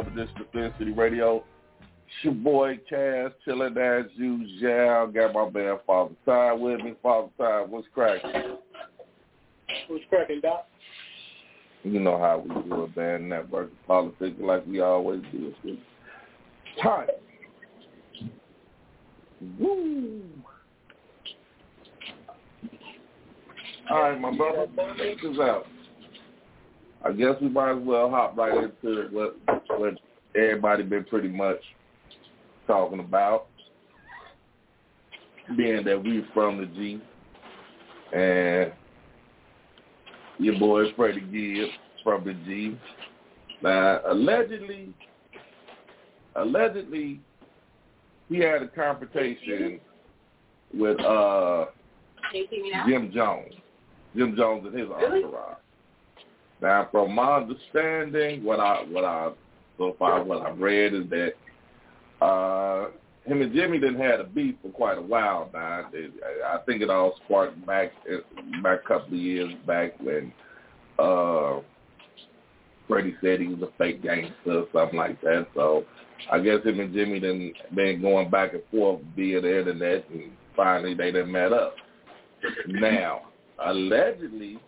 another edition of City Radio. It's your boy Cass, chilling as usual. Got my man Father Time with me. Father Time, what's cracking? What's cracking, Doc? You know how we do it, man. Network politics like we always do. It's time. Woo! All right, my brother, check this out. I guess we might as well hop right into what what everybody been pretty much talking about, being that we from the G, and your boy Freddie Gibbs from the G. Now, allegedly, allegedly, he had a confrontation with uh Jim Jones, Jim Jones and his entourage. Now, from my understanding, what I what I so far what I've read is that uh, him and Jimmy didn't had a beef for quite a while now. They, I think it all sparked back back a couple of years back when uh, Freddie said he was a fake gangster or something like that. So I guess him and Jimmy done been going back and forth via the internet, and finally they done met up. Now, allegedly,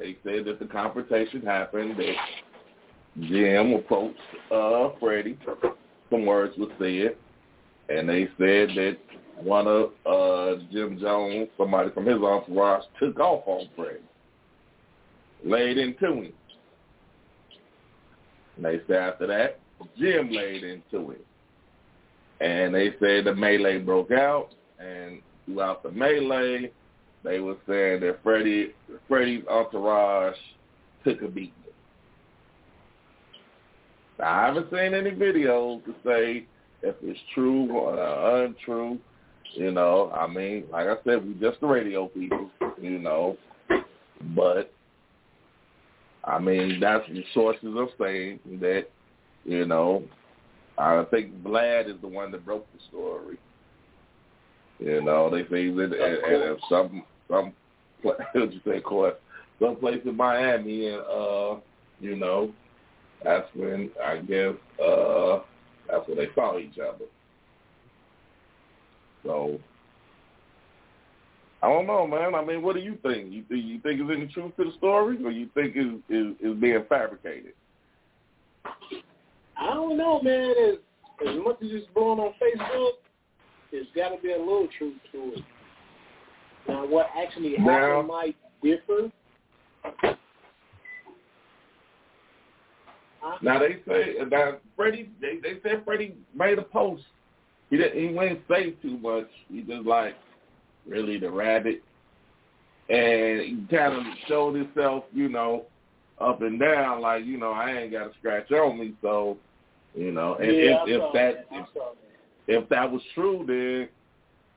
they said that the confrontation happened, that Jim approached uh, Freddie, some words were said, and they said that one of uh, Jim Jones, somebody from his entourage, took off on Freddie, laid into him. And they said after that, Jim laid into him. And they said the melee broke out, and throughout the melee, they were saying that Freddie Freddie's entourage took a beating. Now, I haven't seen any videos to say if it's true or uh, untrue. You know, I mean, like I said, we just the radio people, you know. But I mean, that's the sources are saying that, you know, I think Vlad is the one that broke the story. You know, they say that and, and some some what you say, course, some place in Miami, and uh, you know, that's when I guess uh, that's when they saw each other. So I don't know, man. I mean, what do you think? You think you think is any truth to the story, or you think is is, is being fabricated? I don't know, man. As, as much as it's blowing on Facebook, there's got to be a little truth to it. Now, what actually happened Now- might differ. Now they say that Freddie, they they said Freddie made a post. He didn't he wouldn't say too much. He just like really the rabbit, and he kind of showed himself, you know, up and down like you know I ain't got a scratch on me, so you know. And yeah, if, if that I if, that. if that was true, then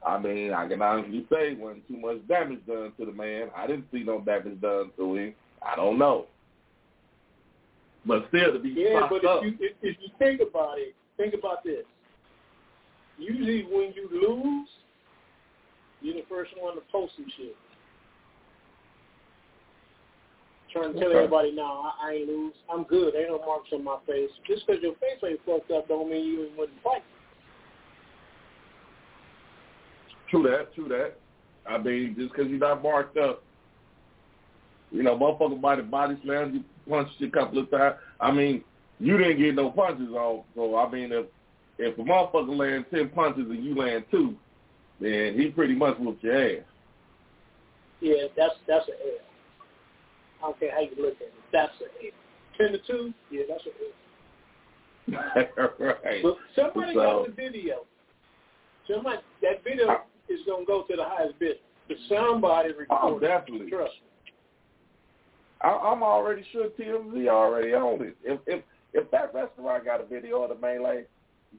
I mean I can honestly say wasn't too much damage done to the man. I didn't see no damage done to him. I don't know. But still, to be Yeah, but up, if you if, if you think about it, think about this. Usually, when you lose, you're the first one to post some shit. Trying to tell Okay. everybody, no, I, I ain't lose. I'm good. Ain't no marks on my face. Just because your face ain't fucked up don't mean you wouldn't fight. True that, true that. I mean, just because you're not marked up, you know, motherfucker body body slam, you punched you a couple of times. I mean, you didn't get no punches on. So I mean, if if a motherfucker land ten punches and you land two, then he pretty much whooped your ass. Yeah, that's that's an L. I don't care how you look at it. That's an L. Ten to two, yeah, that's an L. right. But somebody So- got the video. Somebody that video is gonna go to the highest bid. But somebody Oh, recorded. it. definitely. Trust me. I, I'm already sure TMZ already owned it. If if if that restaurant got a video of the melee,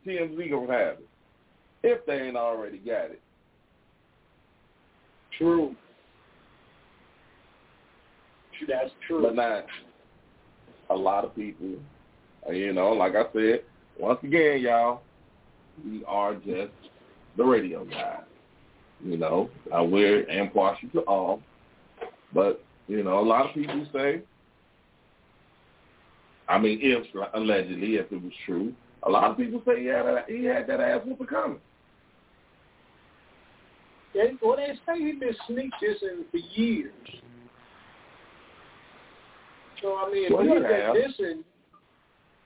TMZ gonna have it. If they ain't already got it. True. That's true. But not a lot of people, you know, like I said, once again, y'all, we are just the radio guys. You know, uh, we're impartial to all. But, you know, a lot of people say I mean, if allegedly, if it was true, a lot of people say he had a, he had that ass whooping coming. They, well, they say he's been sneak dissing for years. So I mean, if well, you got dissing,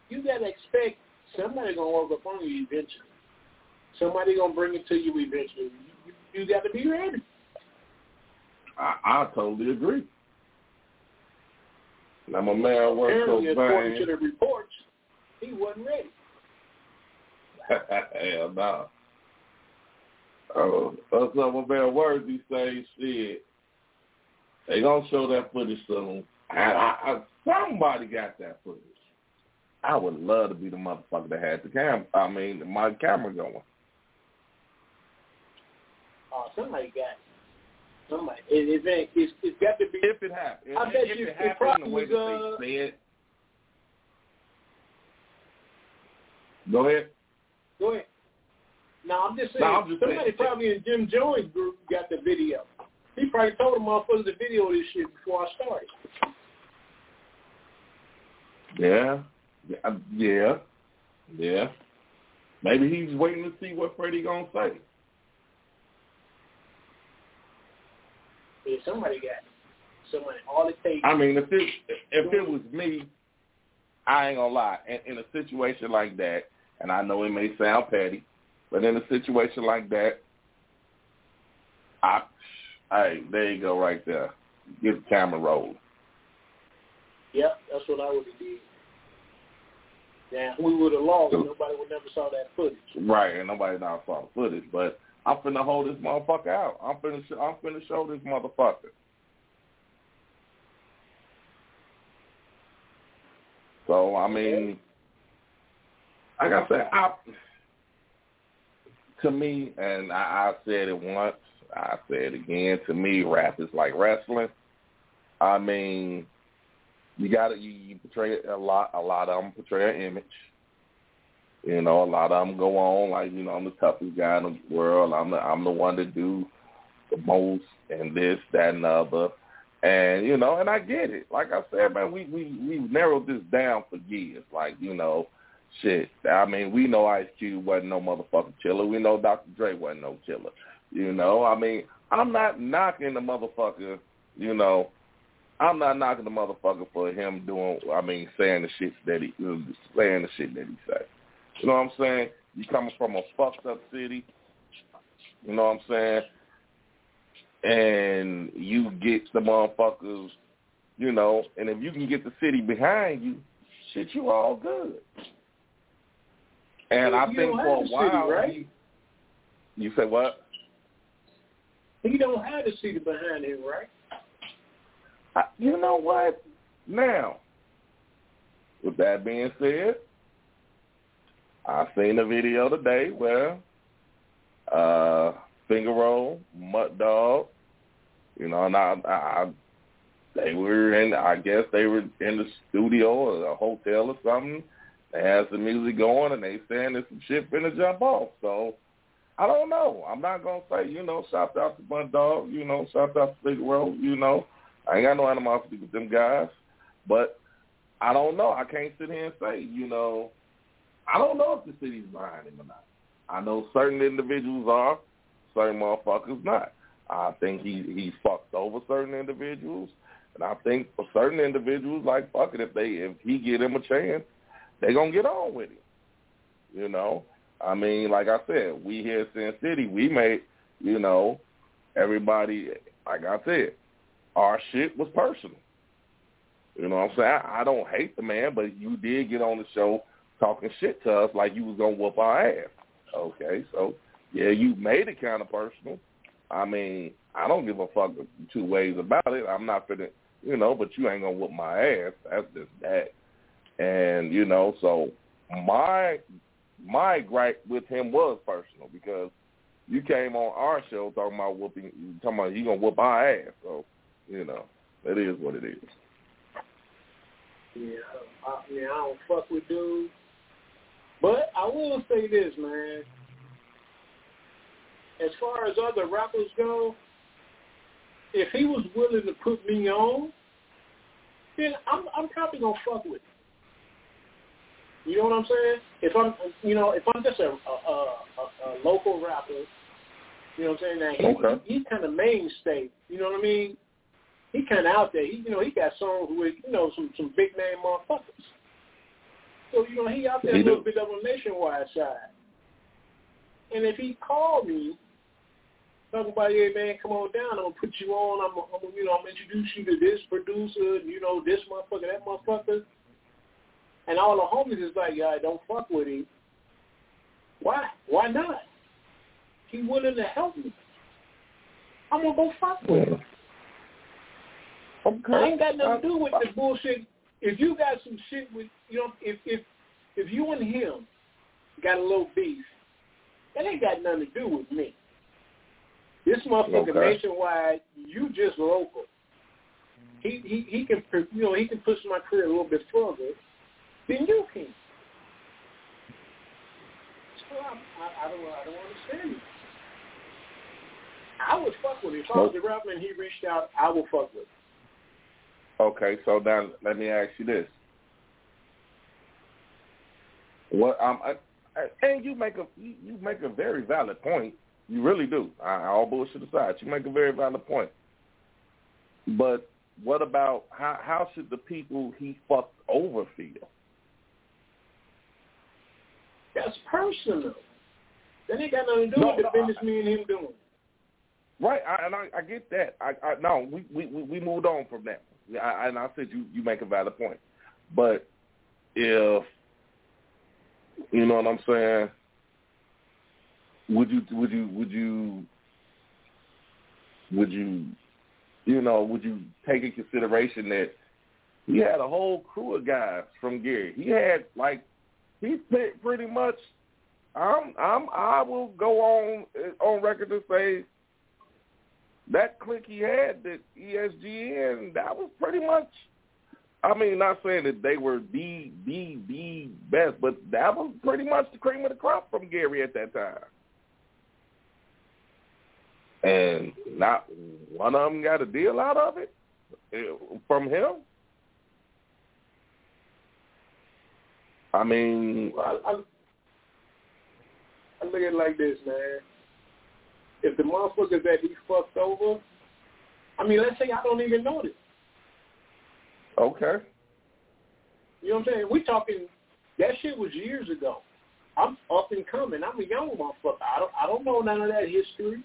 you gotta expect somebody gonna walk up on you eventually. Somebody gonna bring it to you eventually. You, got to be ready. I, I totally agree. Now my man works so bang. According to the reports, he wasn't ready. Hell no. Oh, that's what my man Worthy say. Shit, they gonna show that footage soon. And I, I, somebody got that footage. I would love to be the motherfucker that had the cam. I mean, my camera going. Somebody got it. Somebody. It, it, it's, it's got to be. If it happened. I bet if you, it the way was, that they said. Go ahead. Go ahead. No, I'm just saying. No, I'm just somebody saying. probably in Jim Jones' group got the video. He probably told them motherfuckers to video this shit before I started. Yeah. Yeah. Yeah. Maybe he's waiting to see what Freddie gonna say. Yeah, somebody got somebody all it takes. I mean, if it if it was me, I ain't gonna lie. In, in a situation like that, and I know it may sound petty, but in a situation like that, I, hey, there you go, right there. Get the camera rolled. Yep, that's what I would have did. Yeah, we would have lost. Nobody would never saw that footage. Right, and nobody now saw the footage. But I'm finna hold this motherfucker out. I'm finna, sh- I'm finna show this motherfucker. So I mean, like I said, I, to me, and I, I said it once, I said it again. To me, rap is like wrestling. I mean, you got to you, you portray a lot. A lot of them portray an image. You know, a lot of them go on like you know I'm the toughest guy in the world. I'm the I'm the one to do the most and this that and the other. And you know, and I get it. Like I said, man, we we we narrowed this down for years. Like you know, shit. I mean, we know Ice Cube wasn't no motherfucking chiller. We know Dr. Dre wasn't no chiller. You know, I mean, I'm not knocking the motherfucker. You know, I'm not knocking the motherfucker for him doing, I mean, saying the shit that he, saying the shit that he say. You know what I'm saying? You coming from a fucked up city, you know what I'm saying? And you get the motherfuckers, you know, and if you can get the city behind you, shit, you all good. And I think for a while, city, right? he, you say what? He don't have the city behind him, right? you know what? Now, with that being said, I seen a video today where uh finger roll, mutt dog, you know, and I, I they were in I guess they were in the studio or a hotel or something. They had some music going and they saying there's some shit finna jump off. So I don't know. I'm not gonna say, you know, shout out to Mutt Dog, you know, shout out to Finger Roll, you know. I ain't got no animosity with them guys, but I don't know. I can't sit here and say, you know, I don't know if the city's behind him or not. I know certain individuals are, certain motherfuckers not. I think he he fucked over certain individuals, and I think for certain individuals, like fuck it, if they if he get him a chance, they gonna get on with it. You know, I mean, like I said, we here at Sin City, we made, you know, everybody, like I said, our shit was personal. You know what I'm saying? I, I don't hate the man, but you did get on the show talking shit to us like you was gonna whoop our ass. Okay, so yeah, you made it kind of personal. I mean, I don't give a fuck two ways about it. I'm not gonna, you know, but you ain't gonna whoop my ass. That's just that. And you know, so my my gripe with him was personal because you came on our show talking about whooping, talking about you gonna whoop our ass. So you know, it is what it is. Yeah, I, yeah, I don't fuck with dudes. But I will say this, man. As far as other rappers go, if he was willing to put me on, then I'm I'm probably gonna fuck with him. You know what I'm saying? If I'm, you know, if I'm just a a, a, a local rapper, you know what I'm saying? Now he, okay. he, he's kind of mainstay. You know what I mean? He kind of out there. He, you know, he got songs with, you know, some some big name motherfuckers. So you know, he out there he a little do. bit on the nationwide side. And if he called me, talking about, hey man, come on down, I'm gonna put you on. I'm, gonna, I'm gonna, you know, I'm gonna introduce you to this producer, you know, this motherfucker, that motherfucker. And all the homies is like, yeah, don't fuck with him. Why? Why not? He willing to help me. I'm gonna go fuck with him. Okay. I ain't got nothing to do with the bullshit. If you got some shit with you know, if if if you and him got a little beef, that ain't got nothing to do with me. This motherfucker Okay. nationwide, you just local. He he he can you know he can push my career a little bit further than you can. So I, I, I don't I don't understand it. I would fuck with him. If I was a rapper and he reached out, I would fuck with him. Okay, so now let me ask you this: What um, I, I, and you make a you, make a very valid point. You really do. I, all bullshit aside, you make a very valid point. But what about how how should the people he fucked over feel? That's personal. That ain't got nothing to do No, with the no, business I- me and him doing. Right, I, and I, I get that. I, I no, we, we we we moved on from that. I, and I said you you make a valid point, but if you know what I'm saying, would you would you would you would you you know would you take in consideration that he had a whole crew of guys from Gary. He had like he pre- pretty much. I'm I'm I will go on on record to say that clique he had, that ESGN, that was pretty much. I mean, not saying that they were the the the best, but that was pretty much the cream of the crop from Gary at that time. And not one of them got a deal out of it eh, from him. I mean, I, I, I look at it like this, man. If the motherfuckers that he fucked over, I mean, let's say I don't even know this. okay, You know what I'm saying? We talking that shit was years ago. I'm up and coming. I'm a young motherfucker. I don't I don't know none of that history.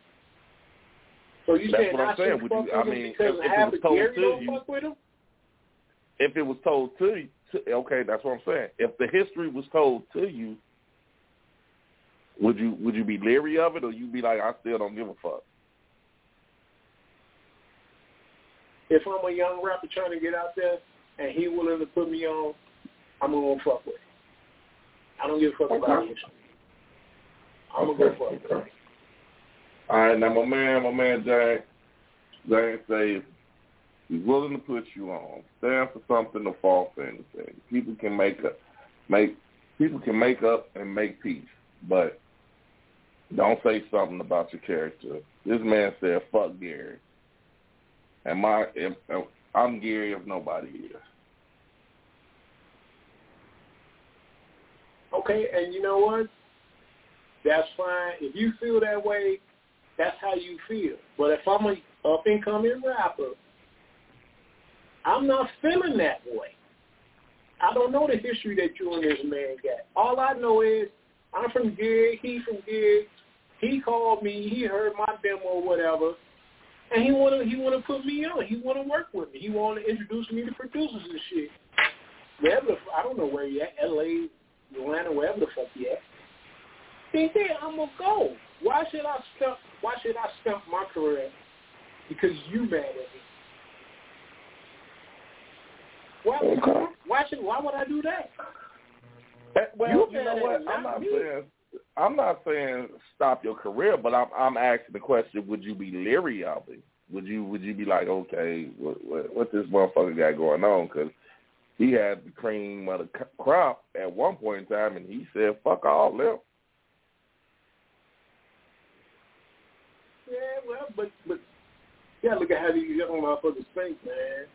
So you That's saying what I'm I saying. Would you- I mean, because if- if it was told Gary to don't you- fuck with him? if it was told to you, to, okay, that's what I'm saying. If the history was told to you, would you would you be leery of it, or you be like, I still don't give a fuck? If I'm a young rapper trying to get out there and he willing to put me on, I'm gonna fuck with him. I don't give a fuck about Okay. history. I'm gonna go fuck with him. All right, now my man, my man Jack, Jack say he's willing to put you on, stand for something or fall for anything. People can make up, make people can make up and make peace, but don't say something about your character. This man said, "Fuck Gary," and my I'm Gary if nobody is. Okay, and you know what? That's fine. If you feel that way, that's how you feel. But if I'm a up and coming rapper, I'm not feeling that way. I don't know the history that you and this man got. All I know is I'm from Gary, he from Gig. He called me, he heard my demo or whatever, and he wanna he wanna put me on. He wanna work with me. He wanna introduce me to producers and shit. Wherever the, I don't know where he at, L.A., Atlanta, wherever the fuck he at. Then yeah, I'm gonna go. Why should I stump? Why should I stump my career because you mad at me? Why? Okay. Why should? Why would I do that? Eh, Well, You you, know mad what? at I'm not me. saying I'm not saying stop your career, but I'm I'm asking the question: Would you be leery of it? Would you Would you be like, okay, what what, what this motherfucker got going on? Because he had the cream of the crop at one point in time, and he said, "Fuck all them." Yeah, well, but but you gotta look at how these young motherfuckers think, man.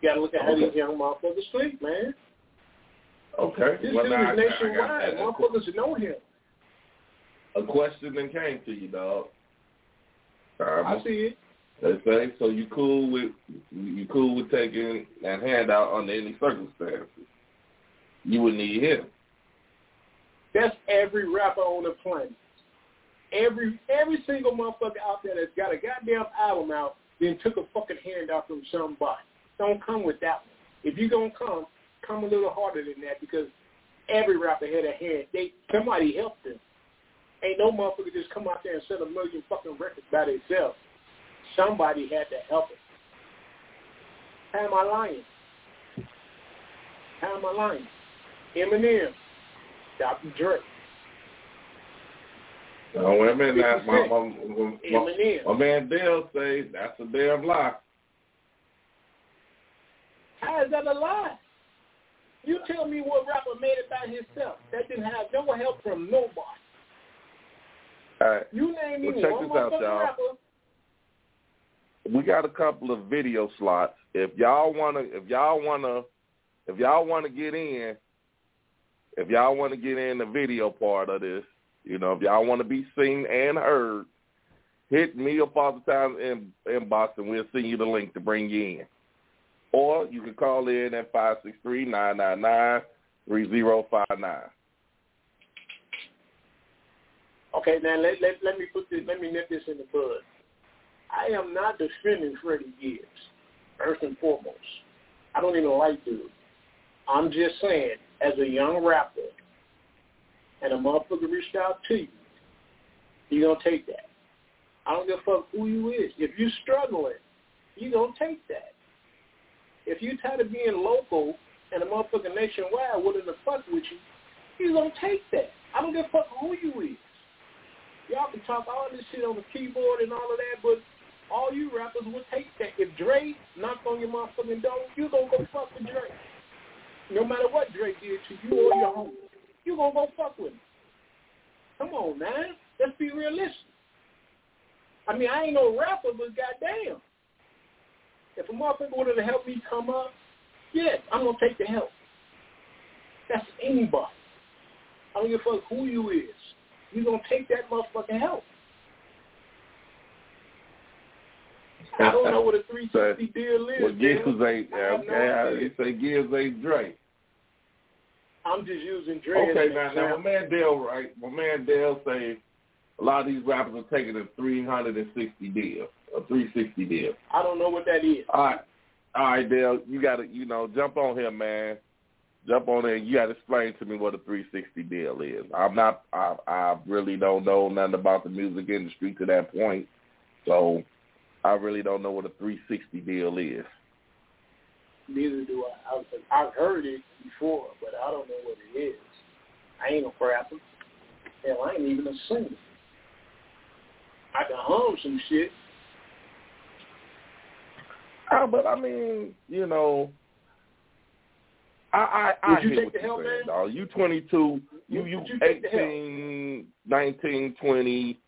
You gotta look at how Okay. these young motherfuckers think, man. Okay. This well, dude is nationwide. Motherfuckers know him. A question then came to you, dog. Um, I see it. They say so. You cool with you cool with taking that handout under any circumstances. You would need him. That's every rapper on the planet. Every every single motherfucker out there that's got a goddamn album out, then took a fucking handout from somebody. Don't come with that one. If you gonna come, come a little harder than that because every rapper had a hand. They somebody helped them. Ain't no motherfucker just come out there and sell a million fucking records by themselves. Somebody had to help it. How am I lying? How am I lying? Eminem, Dr. Dre. No, wait a minute now. My, my, my, Eminem. my man Dale say that's a damn lie. How is that a lie? You tell me what rapper made it by himself. That didn't have no help from nobody. All right. You name me Well, check one this out, y'all. rapper. we got a couple of video slots. If y'all wanna, if y'all wanna, if y'all wanna get in, if y'all wanna get in the video part of this, you know, if y'all wanna be seen and heard, hit me or Father Time in inbox and we'll send you the link to bring you in. Or you can call in at five six three nine nine nine three zero five nine. Okay, now let, let let me put this. Let me nip this in the bud. I am not defending Freddie Gibbs, first and foremost. I don't even like dude. I'm just saying, as a young rapper, and a motherfucker reached out to you, you gonna take that. I don't give a fuck who you is. If you're struggling, you gonna take that. If you tired of being local and a motherfucker nationwide willing to fuck with you, you gonna take that. I don't give a fuck who you is. Y'all can talk all this shit on the keyboard and all of that, but all you rappers will take that. If Dre knocked on your motherfucking door, you gonna go fuck with Dre. No matter what Dre did to you or your homie, you gonna go fuck with him. Come on, man. Let's be realistic. I mean, I ain't no rapper, but goddamn. If a motherfucker wanted to help me come up, yes, I'm gonna take the help. That's anybody. I don't give a fuck who you is. You gonna take that motherfucking help. I don't know what a 360 deal is. Well, man. ain't I have no okay. You say Gibbs ain't Dre. I'm just using Dre. Okay, now, now my man Dale, right? My man Dale say a lot of these rappers are taking a 360 deal, a 360 deal. I don't know what that is. All right, all right, Dale, you got to, you know, jump on here, man. Jump on there. You got to explain to me what a 360 deal is. I'm not, I, I really don't know nothing about the music industry to that point, so I really don't know what a 360 deal is. Neither do I. I've, I've heard it before, but I don't know what it is. I ain't a rapper. Hell, I ain't even a singer. I can hum some shit. Uh, but I mean, you know, I I, I Would you hear take what the saying, man? dog. You 22, you you you take the help? 18, 19, 20.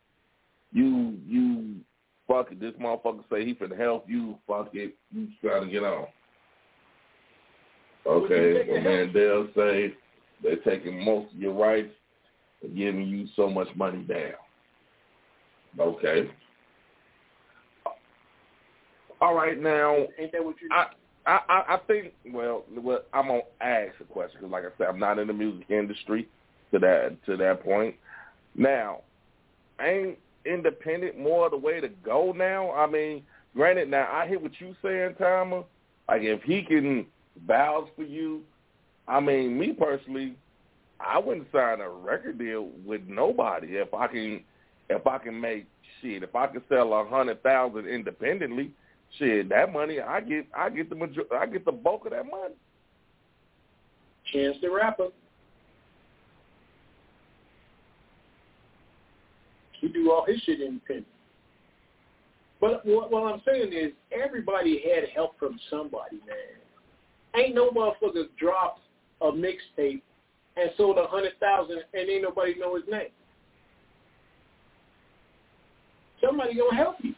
You you fuck it. This motherfucker say he finna help you. Fuck it. You trying to get on. Okay, take the my man Dale say they're taking most of your rights and giving you so much money down. Okay. All right, now Ain't that what you? I, I, I I think well, well, I'm gonna ask a question because, like I said, I'm not in the music industry to that to that point. Now, ain't independent more the way to go now? I mean, granted, now I hear what you saying, Timer. Like if he can vouch for you, I mean, me personally, I wouldn't sign a record deal with nobody if I can if I can make shit. If I can sell a hundred thousand independently, shit, that money I get I get the major- I get the bulk of that money. Chance the Rapper. He do all his shit independent. But what, what I'm saying is everybody had help from somebody, man. Ain't no motherfucker dropped a mixtape and sold a hundred thousand and ain't nobody know his name. Somebody gonna help you.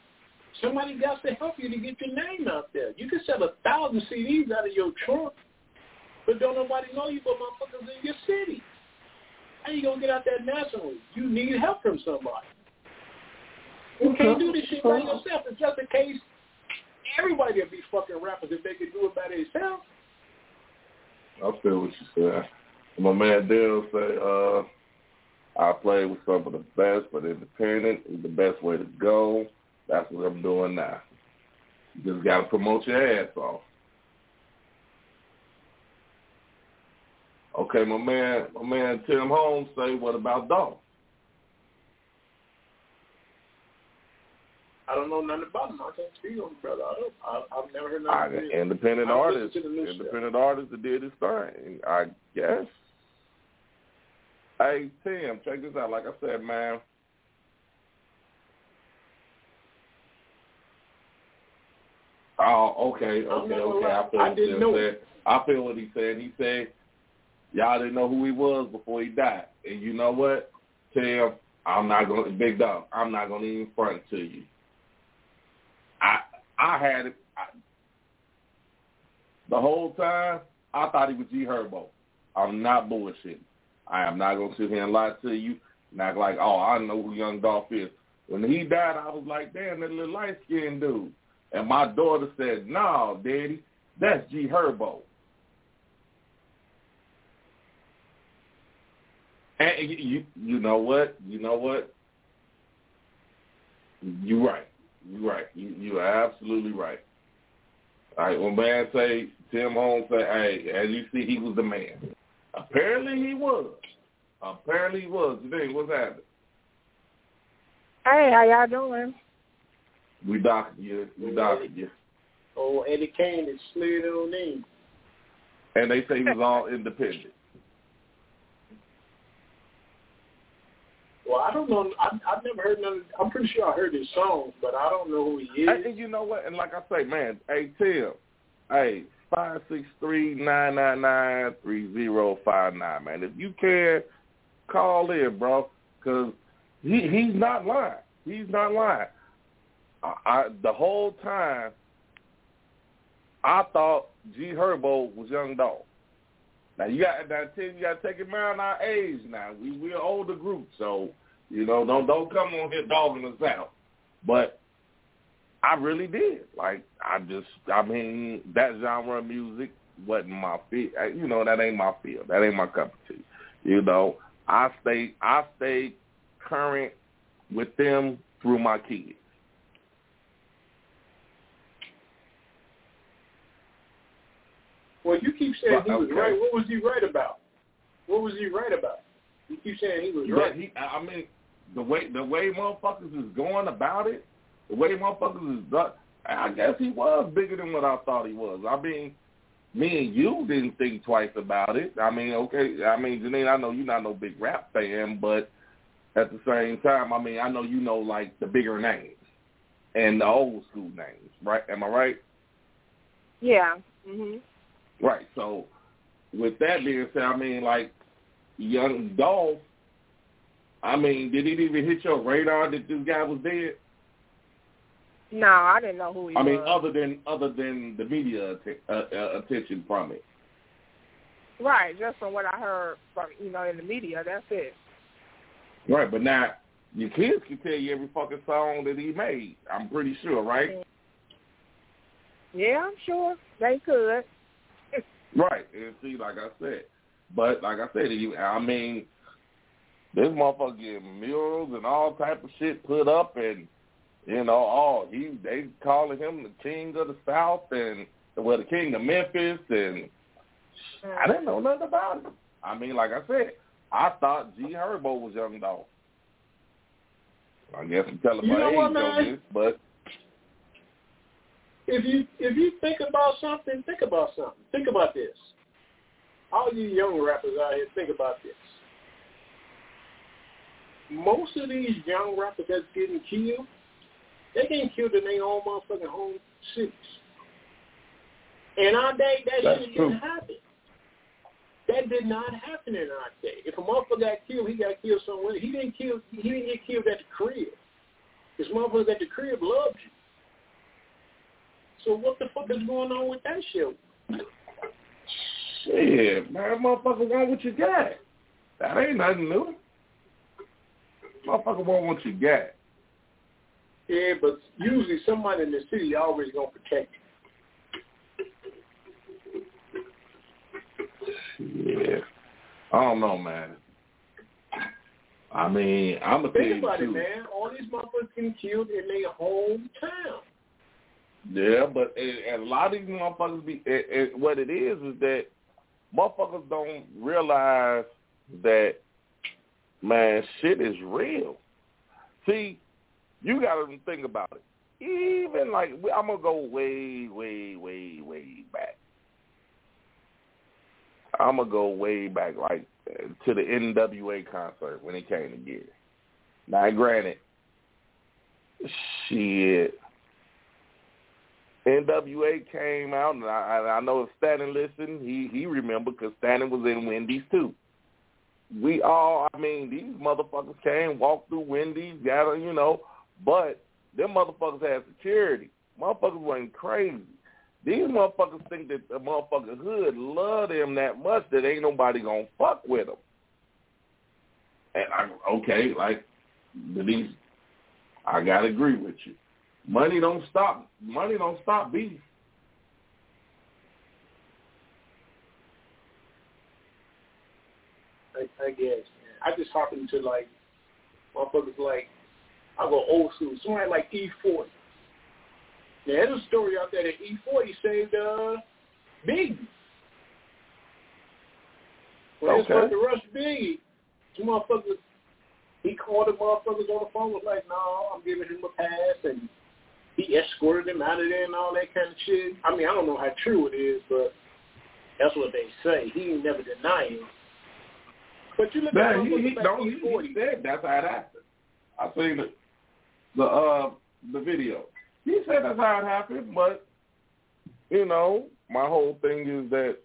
Somebody got to help you to get your name out there. You can sell a thousand CDs out of your trunk but don't nobody know you but motherfuckers in your city. How you gonna get out there nationally? You need help from somebody. You can't do this shit by yourself. It's just a case everybody would be fucking rappers if they could do it by themselves. I feel what you said. My man Dale say, uh, I play with some of the best, but independent is the best way to go. That's what I'm doing now. You just got to promote your ass off. Okay, my man, my man Tim Holmes say, what about Dolph? I don't know nothing about him. I can't speak on him, brother. I don't. I, I've never heard nothing. I, independent artist, independent artist that did his thing. I guess. Hey Tim, check this out. Like I said, man. Oh, okay, okay, okay. I feel I didn't know. Said. I feel what he said. He said y'all didn't know who he was before he died, and you know what, Tim? I'm not going to big dog. I'm not going to even front to you. I I had it I, the whole time. I thought he was G Herbo. I'm not bullshitting. I am not gonna sit here and lie to you and act like, oh, I know who Young Dolph is. When he died, I was like, damn, that little light skinned dude. And my daughter said, no, Daddy, that's G Herbo. And you, you know what? You know what? You're right. You're right. You you are absolutely right. All right, when man say Tim Holmes say, hey, as you see, he was the man. Apparently he was. Apparently he was. Today, what's happening? Hey, how y'all doing? We doctored you. We doctored you. Oh, Eddie Kane is slid on in. And they say he was all independent. Well, I don't know. I, I've never heard none. Of, I'm pretty sure I heard his songs, but I don't know who he is. And you know what? And like I say, man, hey Tim, hey five six three nine nine nine three zero five nine, man. If you can, call in, bro, because he he's not lying. He's not lying. I, the whole time I thought G Herbo was Young Dolph. Now you got that you got to take it around our age now. We we're older group, so you know don't don't come on here dogging us out. But I really did. Like I just I mean that genre of music wasn't my field. Uh, you know that ain't my field. That ain't my cup of tea. You know I stay I stay current with them through my kids. Well, you keep saying he was okay. right. What was he right about? What was he right about? You keep saying he was right. He, I mean, the way the way motherfuckers is going about it, the way motherfuckers is done, I guess he was bigger than what I thought he was. I mean, me and you didn't think twice about it. I mean, okay, I mean, Janine, I know you're not no big rap fan, but at the same time, I mean, I know you know like the bigger names and the old school names, right? Am I right? Yeah. Mhm. Right. So with that being said, I mean, like young Dolph, I mean, did it even hit your radar that this guy was dead? No, I didn't know who he I was. I mean, other than other than the media att- uh, uh, attention from it. Right, just from what I heard from you know in the media, that's it. Right, but now your kids can tell you every fucking song that he made. I'm pretty sure, right? Yeah, I'm sure they could. Right, and see, like I said, but like I said, you, I mean, this motherfucker getting murals and all type of shit put up, and you know, all he they calling him the king of the South and well, the king of Memphis, and I didn't know nothing about him. I mean, like I said, I thought G Herbo was Young Dolph. I guess I'm telling you my age on this, but if you if you think about something, think about something. Think about this. All you young rappers out here, think about this. Most of these young rappers that's getting killed, they getting killed in their own motherfucking home cities. In our day, that that's shit true. didn't happen. That did not happen in our day. If a motherfucker got killed, he got killed somewhere. He didn't kill. He didn't get killed at the crib. This motherfucker at the crib loved you. So what the fuck is going on with that shit? Shit, man, motherfucker want what you got. That ain't nothing new. Motherfucker want what you got. Yeah, but usually somebody in the city always gonna protect you. Yeah. I don't know, man. I mean, I'm a Think about it, man. All these motherfuckers getting killed in their hometown. Yeah, but and a lot of these motherfuckers be. What it is is that motherfuckers don't realize that man, shit is real. See, you got to think about it. Even like I'm gonna go way, way, way, way back. I'm gonna go way back, like to the NWA concert when it came to it. Now, granted, shit, NWA came out, and I, I know if Stanton listened, he he remembered because Stanton was in Wendy's too. We all, I mean, these motherfuckers came, walked through Wendy's, got you know, but them motherfuckers had security. Motherfuckers wasn't crazy. These motherfuckers think that the motherfucking hood love them that much that ain't nobody gonna fuck with them. And I'm okay, like these, I gotta agree with you. Money don't stop. Money don't stop beef. I, I guess. I just happen to like motherfuckers like I go old school. Somebody like E40. There's a story out there that E40 saved uh, Biggie. When okay. they to rush Biggie, two motherfuckers, he called the motherfuckers on the phone was like, no, I'm giving him a pass, and he escorted him out of there and all that kind of shit. I mean, I don't know how true it is, but that's what they say. He ain't never denied it. But you look Man, at he, he, no, he, he said that's how it happened. I seen the the uh the video. He said that's how it happened, but you know, my whole thing is that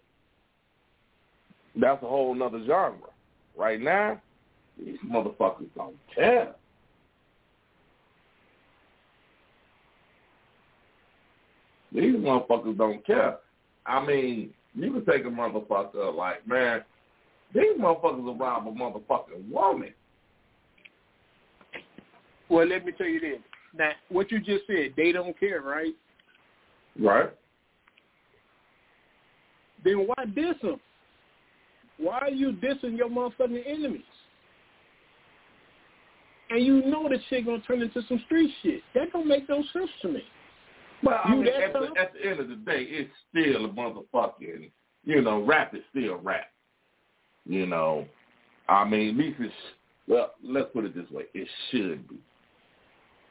that's a whole nother genre. Right now, these motherfuckers don't care. These motherfuckers don't care. I mean, you can take a motherfucker like, man, these motherfuckers will rob a motherfucking woman. Well, let me tell you this. Now, what you just said, they don't care, right? Right. Then why diss them? Why are you dissing your motherfucking enemies? And you know that shit gonna turn into some street shit. That don't make no sense to me. Well, I mean, at the, at the end of the day, it's still a motherfucking, you know, rap is still rap. You know, I mean, at least it's, well, let's put it this way, it should be.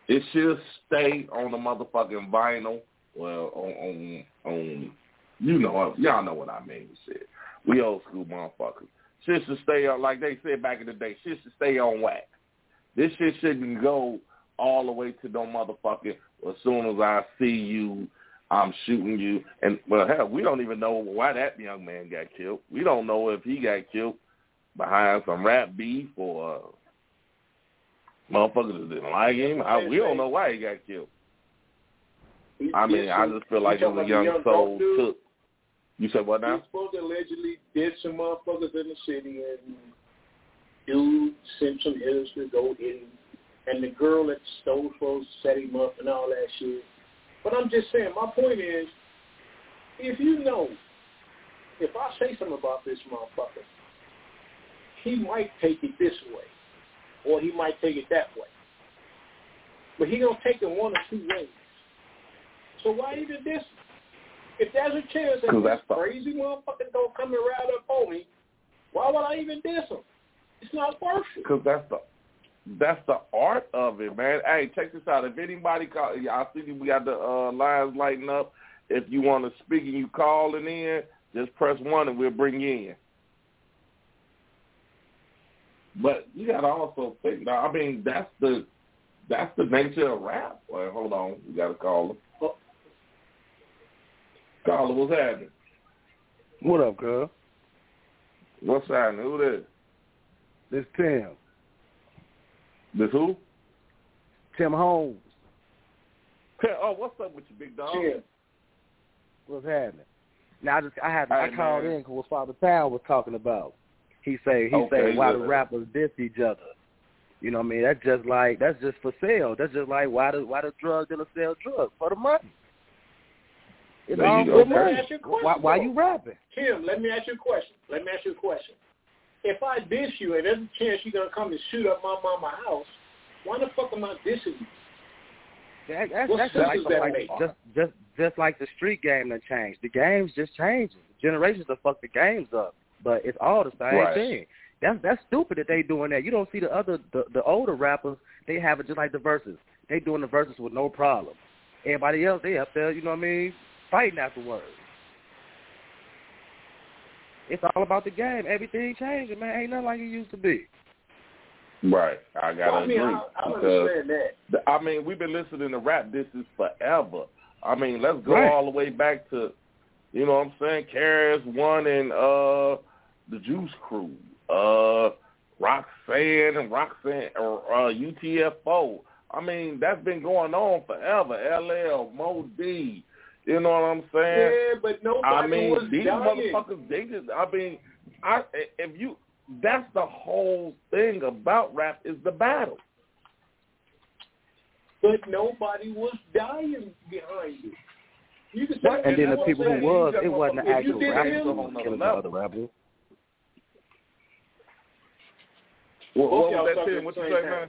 It should stay on the motherfucking vinyl. Well, on on on, you know, y'all know what I mean. Shit, we old school motherfuckers. Shit should stay on, like they said back in the day. Shit should stay on wax. This shit shouldn't go all the way to no motherfucking. As soon as I see you, I'm shooting you. And well, hell, we don't even know why that young man got killed. We don't know if he got killed behind some rap beef or uh, Motherfuckers that didn't like him. I, we don't know why he got killed. I mean, I just feel like it was a young, soul took. You said what now? He's supposed to allegedly did some motherfuckers in the city, and dude sent some hitters to go him, and the girl that stole clothes set him up and all that shit. But I'm just saying, my point is, if you know, if I say something about this motherfucker, he might take it this way or he might take it that way. But he gonna take it one or two ways. So why even this? If there's a chance that this crazy motherfucker don't come and ride up on me, why would I even diss him? It's not worth it. Because that's the that's the art of it, man. Hey, check this out. If anybody call, I see we got the uh, lines lighting up. If you want to speak and you calling in, just press one and we'll bring you in. But you got to also think. Now, I mean, that's the that's the nature of rap. Well, hold on, we got to call him. Oh. Caller, what's happening? What up, girl? What's happening? Who this? This Tim. This who? Tim Holmes. Oh, what's up with you, big dog? Tim. What's happening? Now I just I had I Hey, called in because what Father Time was talking about. He say he Okay, say why the rappers diss each other. You know what I mean? That's just like that's just for sale. That's just like why the why the drug dealer sell drugs for the money. It's There you all go. good Okay. money. Ask your question, Why, why though. you rapping? Tim, let me ask you a question. Let me ask you a question. If I diss you and there's a chance you're gonna come and shoot up my mama house, why the fuck am I dissing you? That, that's What that's sense like, does that like make? just just just like the street game that changed. The game's just changing. Generations have fucked the games up, but it's all the same Right. thing. That's that's stupid that they doing that. You don't see the other the, the older rappers. They have it just like the verses. They doing the verses with no problem. Everybody else they up there, you know what I mean, fighting afterwards. It's all about the game. Everything changing, man. Ain't nothing like it used to be. Right. I gotta Well, I mean, agree I, I because understand that. I mean we've been listening to rap disses forever. I mean let's go Right. all the way back to, you know what I'm saying, Karis One and uh the Juice Crew, uh Roxanne and Roxanne or uh, UTFO. I mean that's been going on forever. LL, Moe Dee. You know what I'm saying? Yeah, but nobody I mean, was these dying. motherfuckers, they just, I mean, I if you, that's the whole thing about rap is the battle. But nobody was dying behind it. You can say, Right, And then the people who saying. was, it wasn't the If you actual did rappers him- who was killing the other rappers. What, Both what was that talking thing? What you say, man?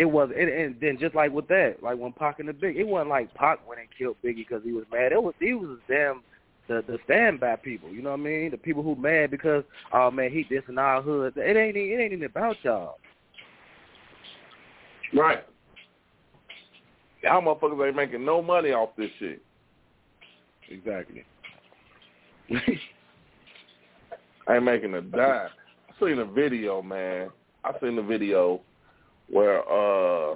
It was, and, and then just like with that, like when Pac and the Big, it wasn't like Pac went and killed Biggie because he was mad. It was he was damn the the standby people. You know what I mean? The people who mad because oh man he dissing our hood. It ain't it ain't even about y'all. Right. Y'all motherfuckers ain't making no money off this shit. Exactly. I ain't making a dime. I seen a video, man. I seen the video where uh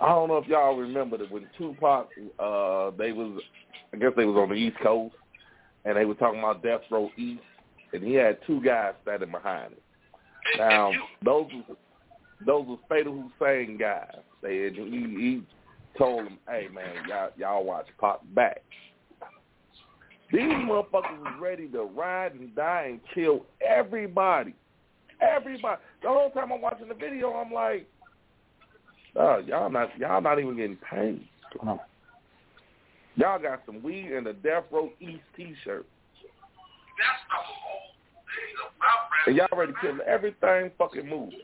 I don't know if y'all remember that when Tupac uh they was I guess they was on the East Coast and they were talking about Death Row East and he had two guys standing behind him. Now those those was Fatal Hussein guys. They had, he, he told them, "Hey man, y'all y'all watch Pac back." These motherfuckers was ready to ride and die and kill everybody. Everybody. The whole time I'm watching the video, I'm like, oh, y'all not y'all not even getting paid. Y'all got some weed and a Death Row East T-shirt. And y'all ready to kill everything fucking moving.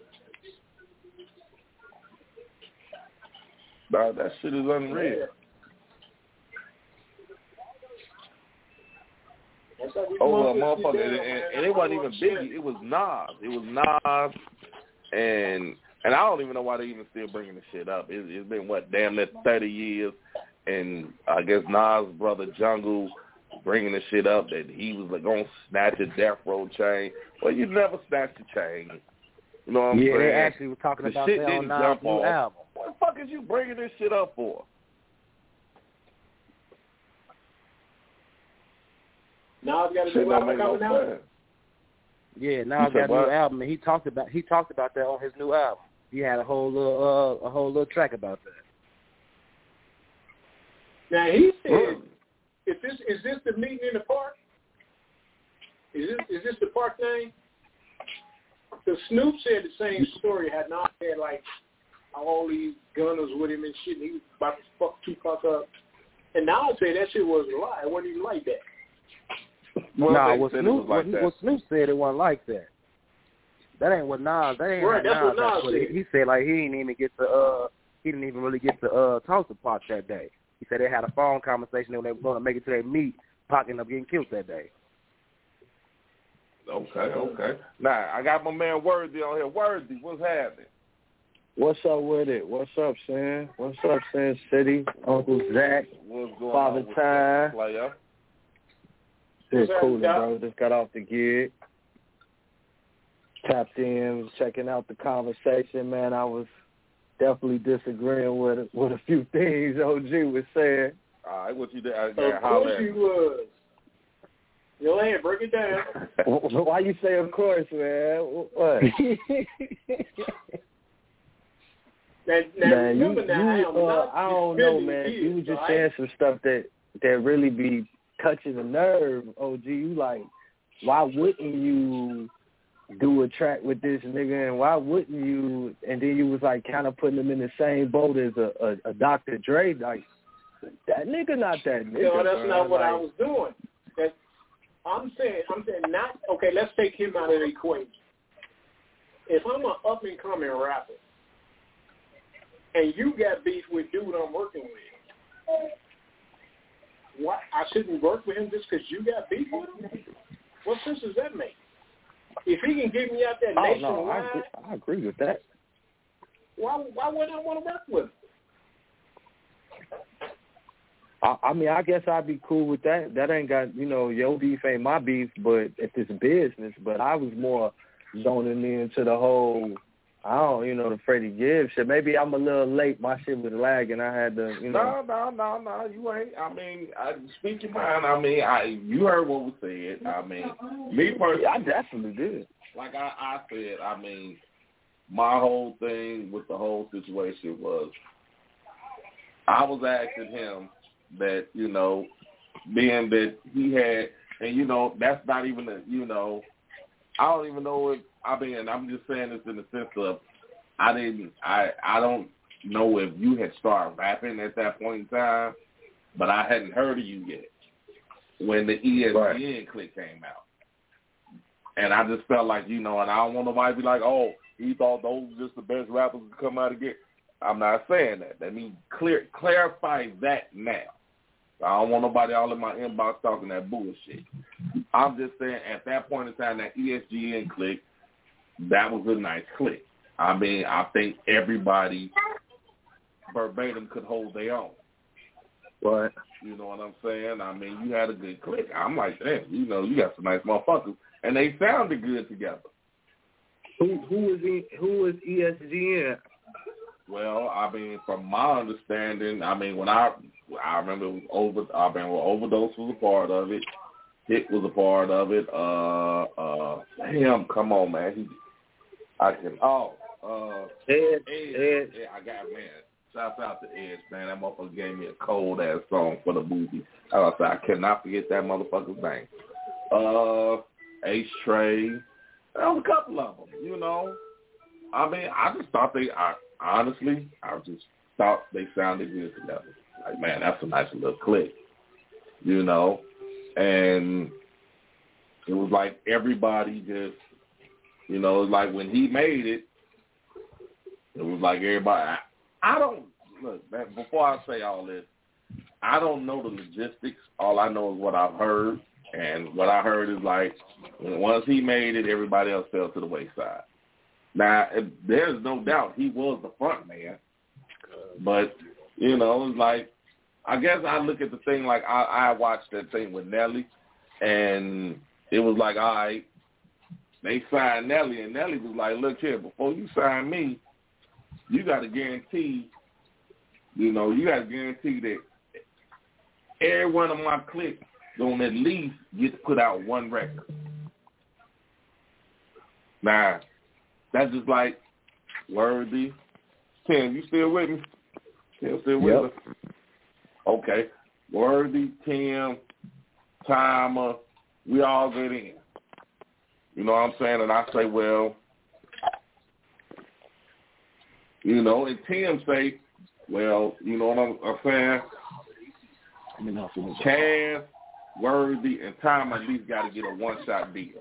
Nah, that shit is unreal. That's how we over a motherfucker, get and, and, and it wasn't even Biggie. It was Nas. It was Nas, and and I don't even know why they even still bringing the shit up. It, it's been what damn near thirty years, and I guess Nas' brother Jungle bringing the shit up that he was like gonna snatch a death row chain. Well, you never snatched a chain. You know what I'm yeah, saying? they actually were talking The about shit that on didn't Nas' jump new off. album. What the fuck is you bringing this shit up for? Now I've got a Shit new album make no out. sense. Yeah, Nas said got a new album, and he talked about he talked about that on his new album. He had a whole little uh, a whole little track about that. Now he said, Mm. "Is this is this the meeting in the park? Is this is this the park thing?" Because Snoop said the same story. Had not had like all these gunners with him and shit. And he was about to fuck Tupac up. And now I say that shit was a lie. It wasn't even like that. Well, nah, they what said Snoop like what, that. what Snoop said it wasn't like that. That ain't what Nas. That ain't Right, how that's what got Nas put it. said. He said like he didn't even get to uh he didn't even really get to uh talk to Pac that day. He said they had a phone conversation when they were going to make it to their meet. Pac ended up getting killed that day. Okay, okay. Now I got my man Worthy on here. Worthy, what's happening? What's up with it? What's up, Sam? What's up, Sin City? Uncle Zach. What's going Father on with Time. player? Just What's cooling, bro. Just got off the gig. Tapped in, checking out the conversation, man. I was definitely disagreeing with with a few things OG was saying. All right, what you did? I Of course holler you was. Yo, ahead, break it down. Why you say of course, man? What? Now, now man, you, remember now, I you uh, not I don't know, man. you, You was just all right? saying some stuff that that really be touching a nerve. OG, you like, why wouldn't you do a track with this nigga, and why wouldn't you? And then you was like kind of putting him in the same boat as a, a, a Dr. Dre, like that nigga not that nigga. No, that's bro. not what like, I was doing. I'm saying, I'm saying not okay. Let's take him out of the equation. If I'm an up and coming rapper, and you got beef with dude I'm working with, what? I shouldn't work with him just because you got beef with him? What sense does that make? If he can get me out that Oh nationwide, no, I agree, I agree with that. why why would I want to work with him? I, I mean, I guess I'd be cool with that. That ain't got you know your beef ain't my beef, but if it's business. But I was more zoning into the whole. I don't, you know, the Freddie Gibbs shit. Maybe I'm a little late. My shit was lagging. I had to, you know. No, no, no, no. You ain't. I mean, I speak your mind. I mean, I you heard what was said. I mean, me personally, I definitely did. like I, I said, I mean, my whole thing with the whole situation was, I was asking him that you know, being that he had, and you know, that's not even a, you know, I don't even know if I mean, I'm just saying this in the sense of, I didn't, I, I don't know if you had started rapping at that point in time, but I hadn't heard of you yet when the ESGN Right. clip came out. And I just felt like, you know, and I don't want nobody to be like, oh, he thought those were just the best rappers to come out again. I'm not saying that. Let me clear clarify that now. I don't want nobody all in my inbox talking that bullshit. I'm just saying at that point in time, that ESGN click, that was a nice click. I mean, I think everybody verbatim could hold their own. But You know what I'm saying? I mean, you had a good click. I'm like, damn, you know, you got some nice motherfuckers, and they sounded good together. who who was e, who was ESGN? Well, I mean, from my understanding, I mean, when I I remember it was over. I mean, well, overdose was a part of it. Hit was a part of it. Uh, uh, damn, come on, man. He, I can. Oh, uh, Ed, Edge. Ed. Yeah, I got man. Shout out to Edge, man. That motherfucker gave me a cold ass song for the movie. I said I cannot forget that motherfucker's name. Uh, Ace Trey. There was a couple of them, you know. I mean, I just thought they. I honestly, I just thought they sounded good together. Like, man, that's a nice little click, you know. And it was like everybody just, you know, like when he made it, it was like everybody. I, I don't look man, before I say all this. I don't know the logistics. All I know is what I've heard, and what I heard is like once he made it, everybody else fell to the wayside. Now, there's no doubt he was the front man, but you know, it's like I guess I look at the thing like I, I watched that thing with Nelly, and it was like, all right, they signed Nelly, and Nelly was like, look here, before you sign me, you got to guarantee, you know, you got to guarantee that every one of my clicks gonna at least get to put out one record. Now, that's just like worthy. Tim, you still with me? Tim still with Yep. us? Okay. Worthy, Tim, Timer, we all get in. You know what I'm saying? And I say, well, you know, and Tim say, well, you know what I'm, I'm saying? Cass, Worthy, and Tom at least got to get a one-shot deal.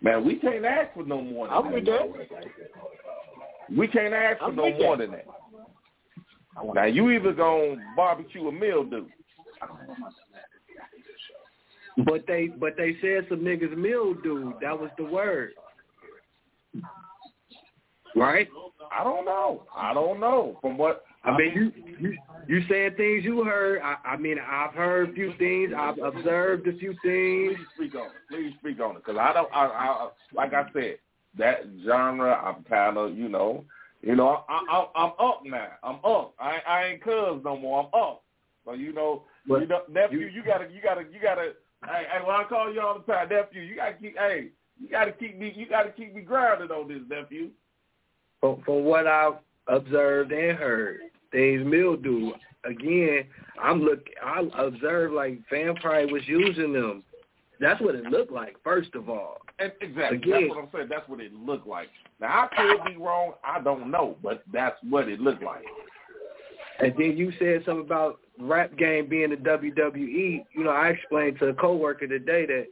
Man, we can't ask for no more than I'm with that. We can't ask for I'm no more that. than that. Now, you either going to barbecue a mildew. But they but they said some niggas mildew. That was the word. Right? I don't know. I don't know. From what I mean, you you you saying things you heard. I, I mean, I've heard a few things. I've observed a few things. Please speak on it. Please speak on it, because I don't. I, I like I said, that genre. I'm kind of, you know, you know, I, I, I'm up now. I'm up. I, I ain't cuz no more. I'm up. So you know, But you know, nephew, you- you, gotta, you gotta, you gotta. Hey, hey, when I call you all the time, nephew, you gotta keep. Hey, you gotta keep me. You gotta keep me grounded on this, nephew. From, from what I've observed and heard, things mildew. Again, I'm look. I observed like probably was using them. That's what it looked like. First of all, And exactly. Again- That's what I'm saying. That's what it looked like. Now I could be wrong. I don't know, but that's what it looked like. And then you said something about rap game being the WWE. You know, I explained to a coworker today that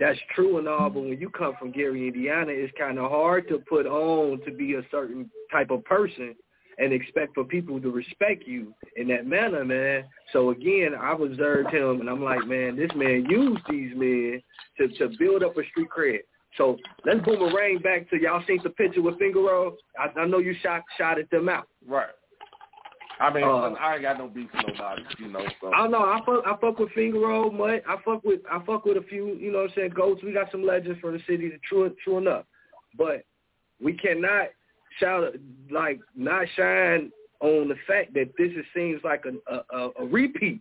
that's true and all, but when you come from Gary, Indiana, it's kind of hard to put on to be a certain type of person and expect for people to respect you in that manner, man. So again, I've observed him, and I'm like, man, this man used these men to to build up a street cred. So let's boomerang back to y'all seen the picture with Fingaro. I, I know you shot shot at them out. Right. I mean, Uh, I ain't got no beef with nobody, you know. So. I know. I fuck. I fuck with Finger Roll, Mutt. I fuck with. I fuck with a few. You know what I'm saying? Goats. We got some legends from the city. To true, true enough. But we cannot shout like not shine on the fact that this is, seems like a, a a repeat.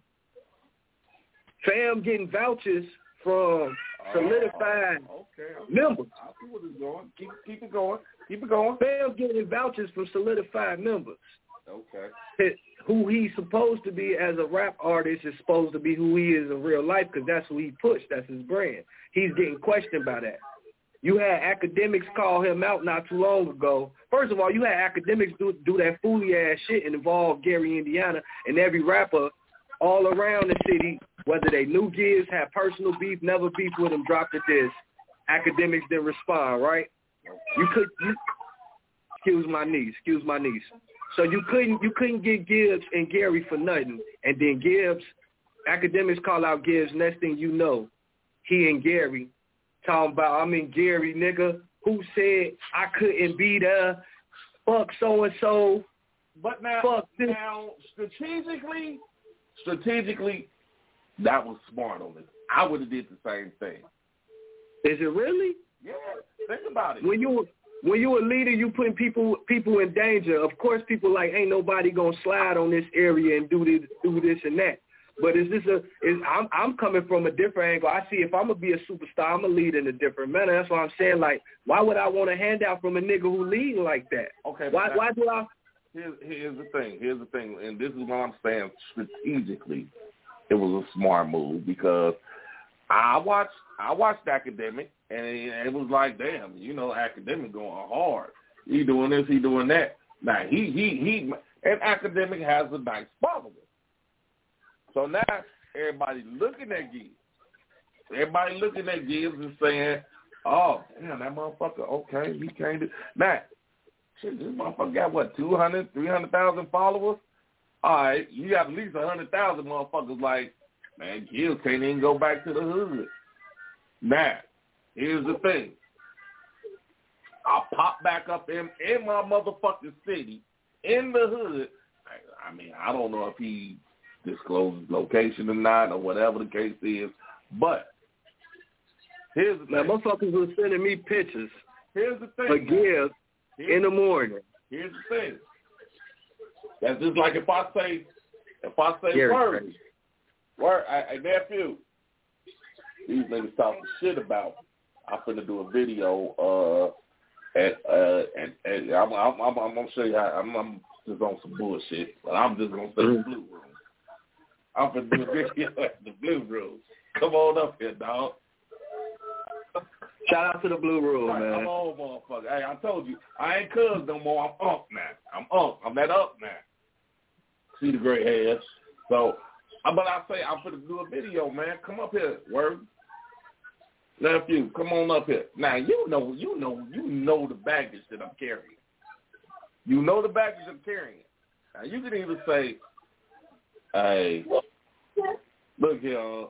Fam getting vouchers from solidified Oh, okay. members. I see what it's going. Keep keep it going. Keep it going. Fam getting vouchers from solidified members. Okay. who he's supposed to be as a rap artist is supposed to be who he is in real life because that's who he pushed. That's his brand. He's getting questioned by that. You had academics call him out not too long ago. First of all, you had academics do do that fooly ass shit and involve Gary, Indiana, and every rapper all around the city, whether they knew Gibbs, had personal beef, never beef with him, dropped at this. Academics didn't respond, right? You could you excuse my niece, excuse my niece. So you couldn't you couldn't get Gibbs and Gary for nothing, and then Gibbs, academics call out Gibbs. Next thing you know, he and Gary talking about I mean Gary nigga who said I couldn't be there. Fuck so and so. But now, Fuck this. now strategically, strategically, that was smart on it. I would have did the same thing. Is it really? Yeah, think about it. When you when you a leader, you putting people people in danger. Of course, people like ain't nobody gonna slide on this area and do this do this and that. But is this a? Is I'm I'm coming from a different angle. I see if I'm gonna be a superstar, I'm gonna lead in a different manner. That's why I'm saying like, why would I want a handout from a nigga who lead like that? Okay, Why now- why do I? Here's, here's the thing. Here's the thing, and this is what I'm saying. Strategically, it was a smart move because I watched I watched academic, and it, it was like, damn, you know, academic going hard. He doing this, he doing that. Now he he he, and academic has a nice following. So now everybody looking at Gibbs. Everybody looking at Gibbs and saying, "Oh, damn, that motherfucker. Okay, he can't do now." Shit, this motherfucker got what, 200, 300,000 followers? All right, you got at least a 100,000 motherfuckers like, man, Gibbs can't even go back to the hood. Now, here's the thing. I'll pop back up in, in my motherfucking city, in the hood. I, I mean, I don't know if he discloses location or not or whatever the case is, but here's the Now thing. motherfuckers was sending me pictures Here's the thing. for Gibbs in the morning. Here's the thing. That's just like if I say, if I say Gary word, word, I, I nephew, these niggas talking shit about. I'm finna do a video, uh, at, uh, and, and I'm, I'm, I'm, I'm gonna show you how, I'm, I'm just on some bullshit, but I'm just gonna say the blue room. I'm finna do a video at the blue room. Come on up here, dog. Shout out to the Blue Room, Right, man. I'm old motherfucker. Hey, I told you, I ain't cuz no more. I'm up now. I'm up. I'm that up now. See the gray hairs. So, but I say I'm finna do a video, man. Come up here, word. Nephew, come on up here. Now you know, you know, you know the baggage that I'm carrying. You know the baggage I'm carrying. Now you can either say, "Hey, look here, uh,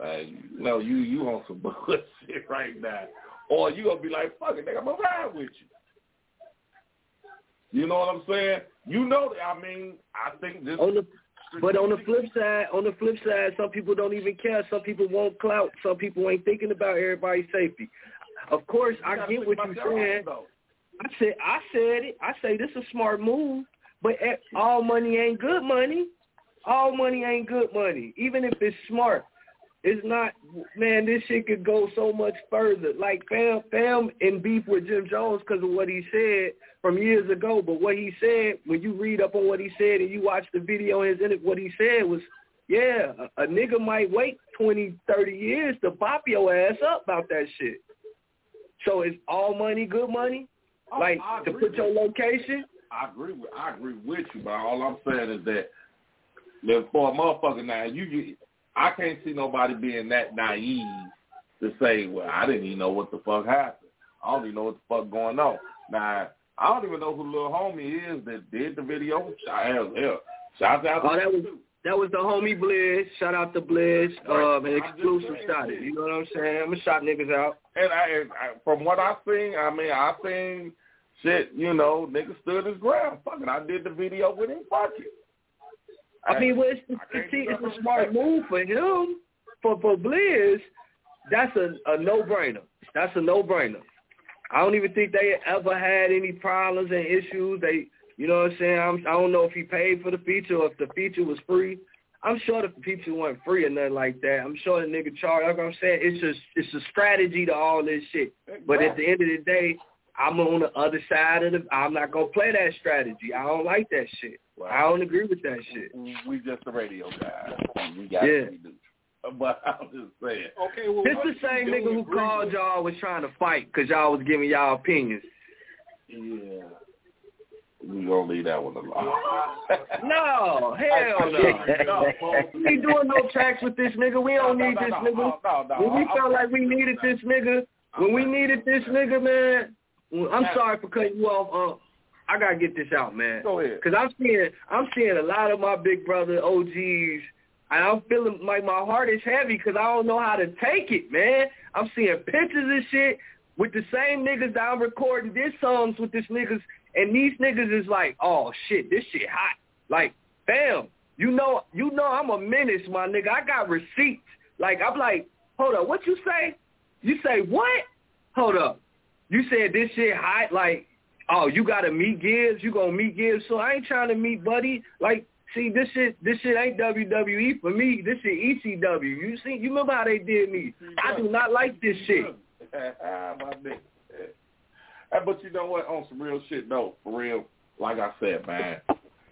Hey, no, you you on some bullshit right now. Or you gonna be like, fuck it, nigga, I'm gonna ride with you. You know what I'm saying? You know that I mean, I think this the But on the flip side, on the flip side, some people don't even care. Some people want clout. Some people ain't thinking about everybody's safety. Of course, I get what you're saying. I said, I said it. I say this is a smart move, but all money ain't good money. All money ain't good money, even if it's smart. It's not, man. This shit could go so much further. Like Fam, Fam in beef with Jim Jones because of what he said from years ago. But what he said, when you read up on what he said and you watch the video, and his what he said was, yeah, a, a nigga might wait twenty, thirty years to pop your ass up about that shit. So it's all money, good money. Oh, like to put your location. I agree with I agree with you, but all I'm saying is that that for a motherfucker now, you, you I can't see nobody being that naive to say, well, I didn't even know what the fuck happened. I don't even know what the fuck going on. Now, I don't even know who little homie is that did the video. Shout out, hell, shout out to Oh, that was that was the homie Blizz. Shout out to Blizz. Um, an exclusive shot. You know what I'm saying? I'm gonna shot niggas out. And I, and I, from what I seen, I mean, I seen shit. You know, niggas stood his ground. Fuck it, I did the video with him. Fuck it. I mean, well, it's, I see, it's a smart move for him. For for Blizz, that's a, a no brainer. That's a no brainer. I don't even think they ever had any problems and issues. They, you know what I'm saying? I'm, I don't know if he paid for the feature or if the feature was free. I'm sure the feature wasn't free or nothing like that. I'm sure the nigga charged. Like I'm saying, it's just it's a strategy to all this shit. But at the end of the day, I'm on the other side of the. I'm not gonna play that strategy. I don't like that shit. I don't agree with that shit. we just the radio guys. We got Yeah. What we do. But I'm just saying. Okay, well, This what the same nigga who called with- y'all was trying to fight because y'all was giving y'all opinions. Yeah. We gonna leave that one alone. No, hell no. We ain't doing no tracks with this nigga. We don't No, need no, this no, nigga. no, no, no. When we I'm- felt like we needed this nigga, when we needed this nigga, man. I'm sorry for cutting you off. Uh, I gotta get this out, man. Go ahead. Cause I'm seeing, I'm seeing a lot of my big brother OGs, I'm feeling like my heart is heavy because I don't know how to take it, man. I'm seeing pictures and shit with the same niggas that I'm recording this songs with this niggas, and these niggas is like, oh shit, this shit hot. Like, bam, you know, you know, I'm a menace, my nigga. I got receipts. Like, I'm like, hold up, what you say? You say what? Hold up. You said this shit hot, like, oh, you gotta meet Gibbs, you gonna meet Gibbs. So I ain't trying to meet Buddy. Like, see, this shit, this shit ain't WWE for me. This shit ECW. You see, you remember how they did me? I do not like this shit. My nigga. But you know what? On some real shit though, for real. Like I said, man.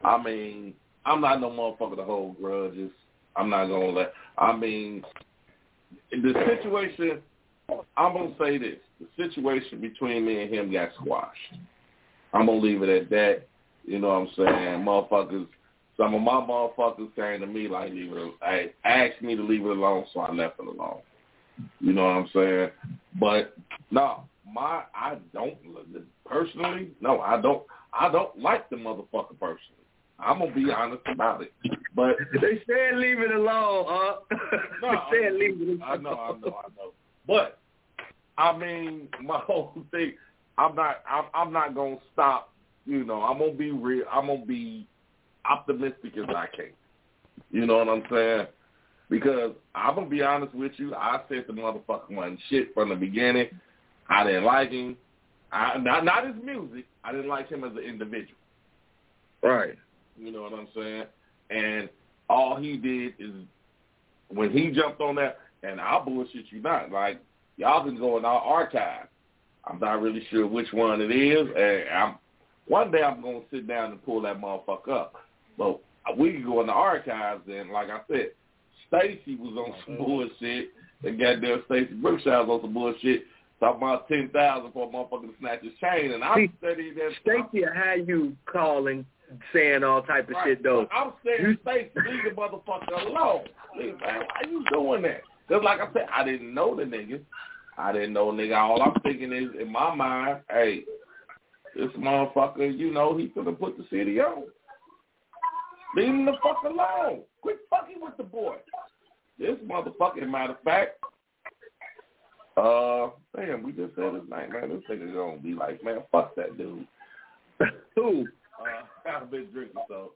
I mean, I'm not no motherfucker to hold grudges. I'm not gonna let. I mean, the situation. I'm gonna say this: the situation between me and him got squashed. I'm gonna leave it at that. You know what I'm saying? Motherfuckers. Some of my motherfuckers came to me like, leave it. Hey, asked me to leave it alone, so I left it alone. You know what I'm saying? But no, my I don't personally. No, I don't. I don't like the motherfucker personally. I'm gonna be honest about it. But They said leave it alone, huh? No, they said leave it alone. I know, I know, I know. But I mean, my whole thing. I'm not. I'm, I'm not gonna stop. You know, I'm gonna be real. I'm gonna be optimistic as I can. You know what I'm saying? Because I'm gonna be honest with you. I said the motherfucker wasn't shit from the beginning. I didn't like him. I not not his music. I didn't like him as an individual. Right. You know what I'm saying? And all he did is when he jumped on that, and I'll bullshit you not. Like y'all can go in our archive. I'm not really sure which one it is, and I'm one day I'm gonna sit down and pull that motherfucker up. But we can go in the archives, and like I said, Stacy was on some bullshit, and goddamn Stacy Brookshire was on some bullshit. Talking about ten thousand for a motherfucker to snatch his chain, and I'm studying that. Stacy had you calling, saying all type of shit though. I'm saying, Stacy, leave the motherfucker alone. Man, why you doing that? Because like I said, I didn't know the nigga. I didn't know nigga. All I'm thinking is, in my mind, hey, this motherfucker, you know, he finna put the city on. Leave him the fuck alone. Quit fucking with the boy. This motherfucker, matter of fact, uh, damn, we just said his name, man. This nigga gonna be like, man, fuck that dude. Who? Uh, I've been drinking, so.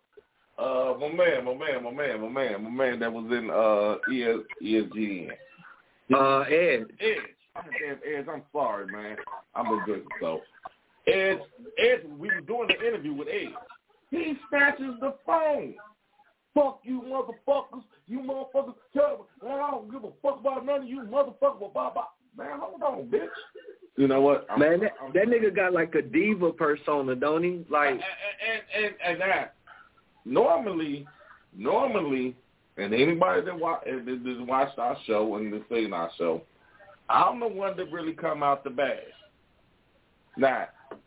Uh, my man, my man, my man, my man, my man that was in uh ES, ESGN. Uh, Ed. Edge. Damn, Edge, I'm sorry, man. I'm a good so. Edge, Edge, we were doing the interview with Edge. He snatches the phone. Fuck you motherfuckers. You motherfuckers. Tell me, man, I don't give a fuck about none of you motherfuckers. Blah, blah. Man, hold on, bitch. You know what? I'm, Man, that, I'm, that nigga got like a diva persona, don't he? Like, and, and and and that normally, normally, and anybody that watch that watched our show and that's seen our show, I'm the one that really come out the bag. Now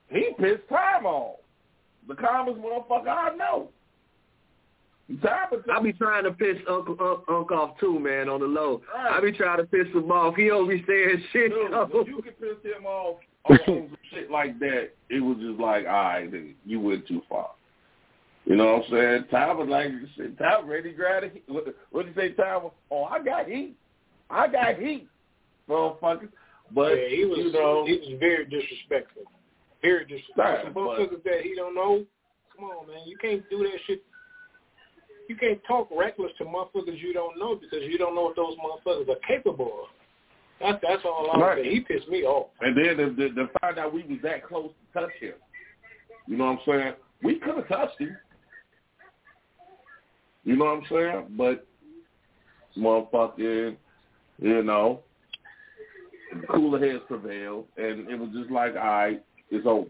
he pissed time off. The calmest motherfucker I know. Time I be trying to piss Uncle Unc, Unc off too, man, on the low. Right. I be trying to piss him off. He don't be saying shit. Dude, though. when you can piss him off on some shit like that, it was just like, all right, then you went too far. You know what I'm saying? Ty was like, shit, Ty ready to grab the. What, what did you say, Ty? was, Oh, I got heat. I got heat, motherfucker. But, yeah, he was you know, he was very disrespectful. Very disrespectful. Right, Some motherfuckers that he don't know. Come on, man. You can't do that shit. You can't talk reckless to motherfuckers you don't know because you don't know what those motherfuckers are capable of. That's that's all I'm Right. saying. He pissed me off. and then to, to, to find out we was that close to touch him. You know what I'm saying? We could have touched him. You know what I'm saying? But motherfucking, you know, cooler heads prevailed, and it was just like, all right, it's over.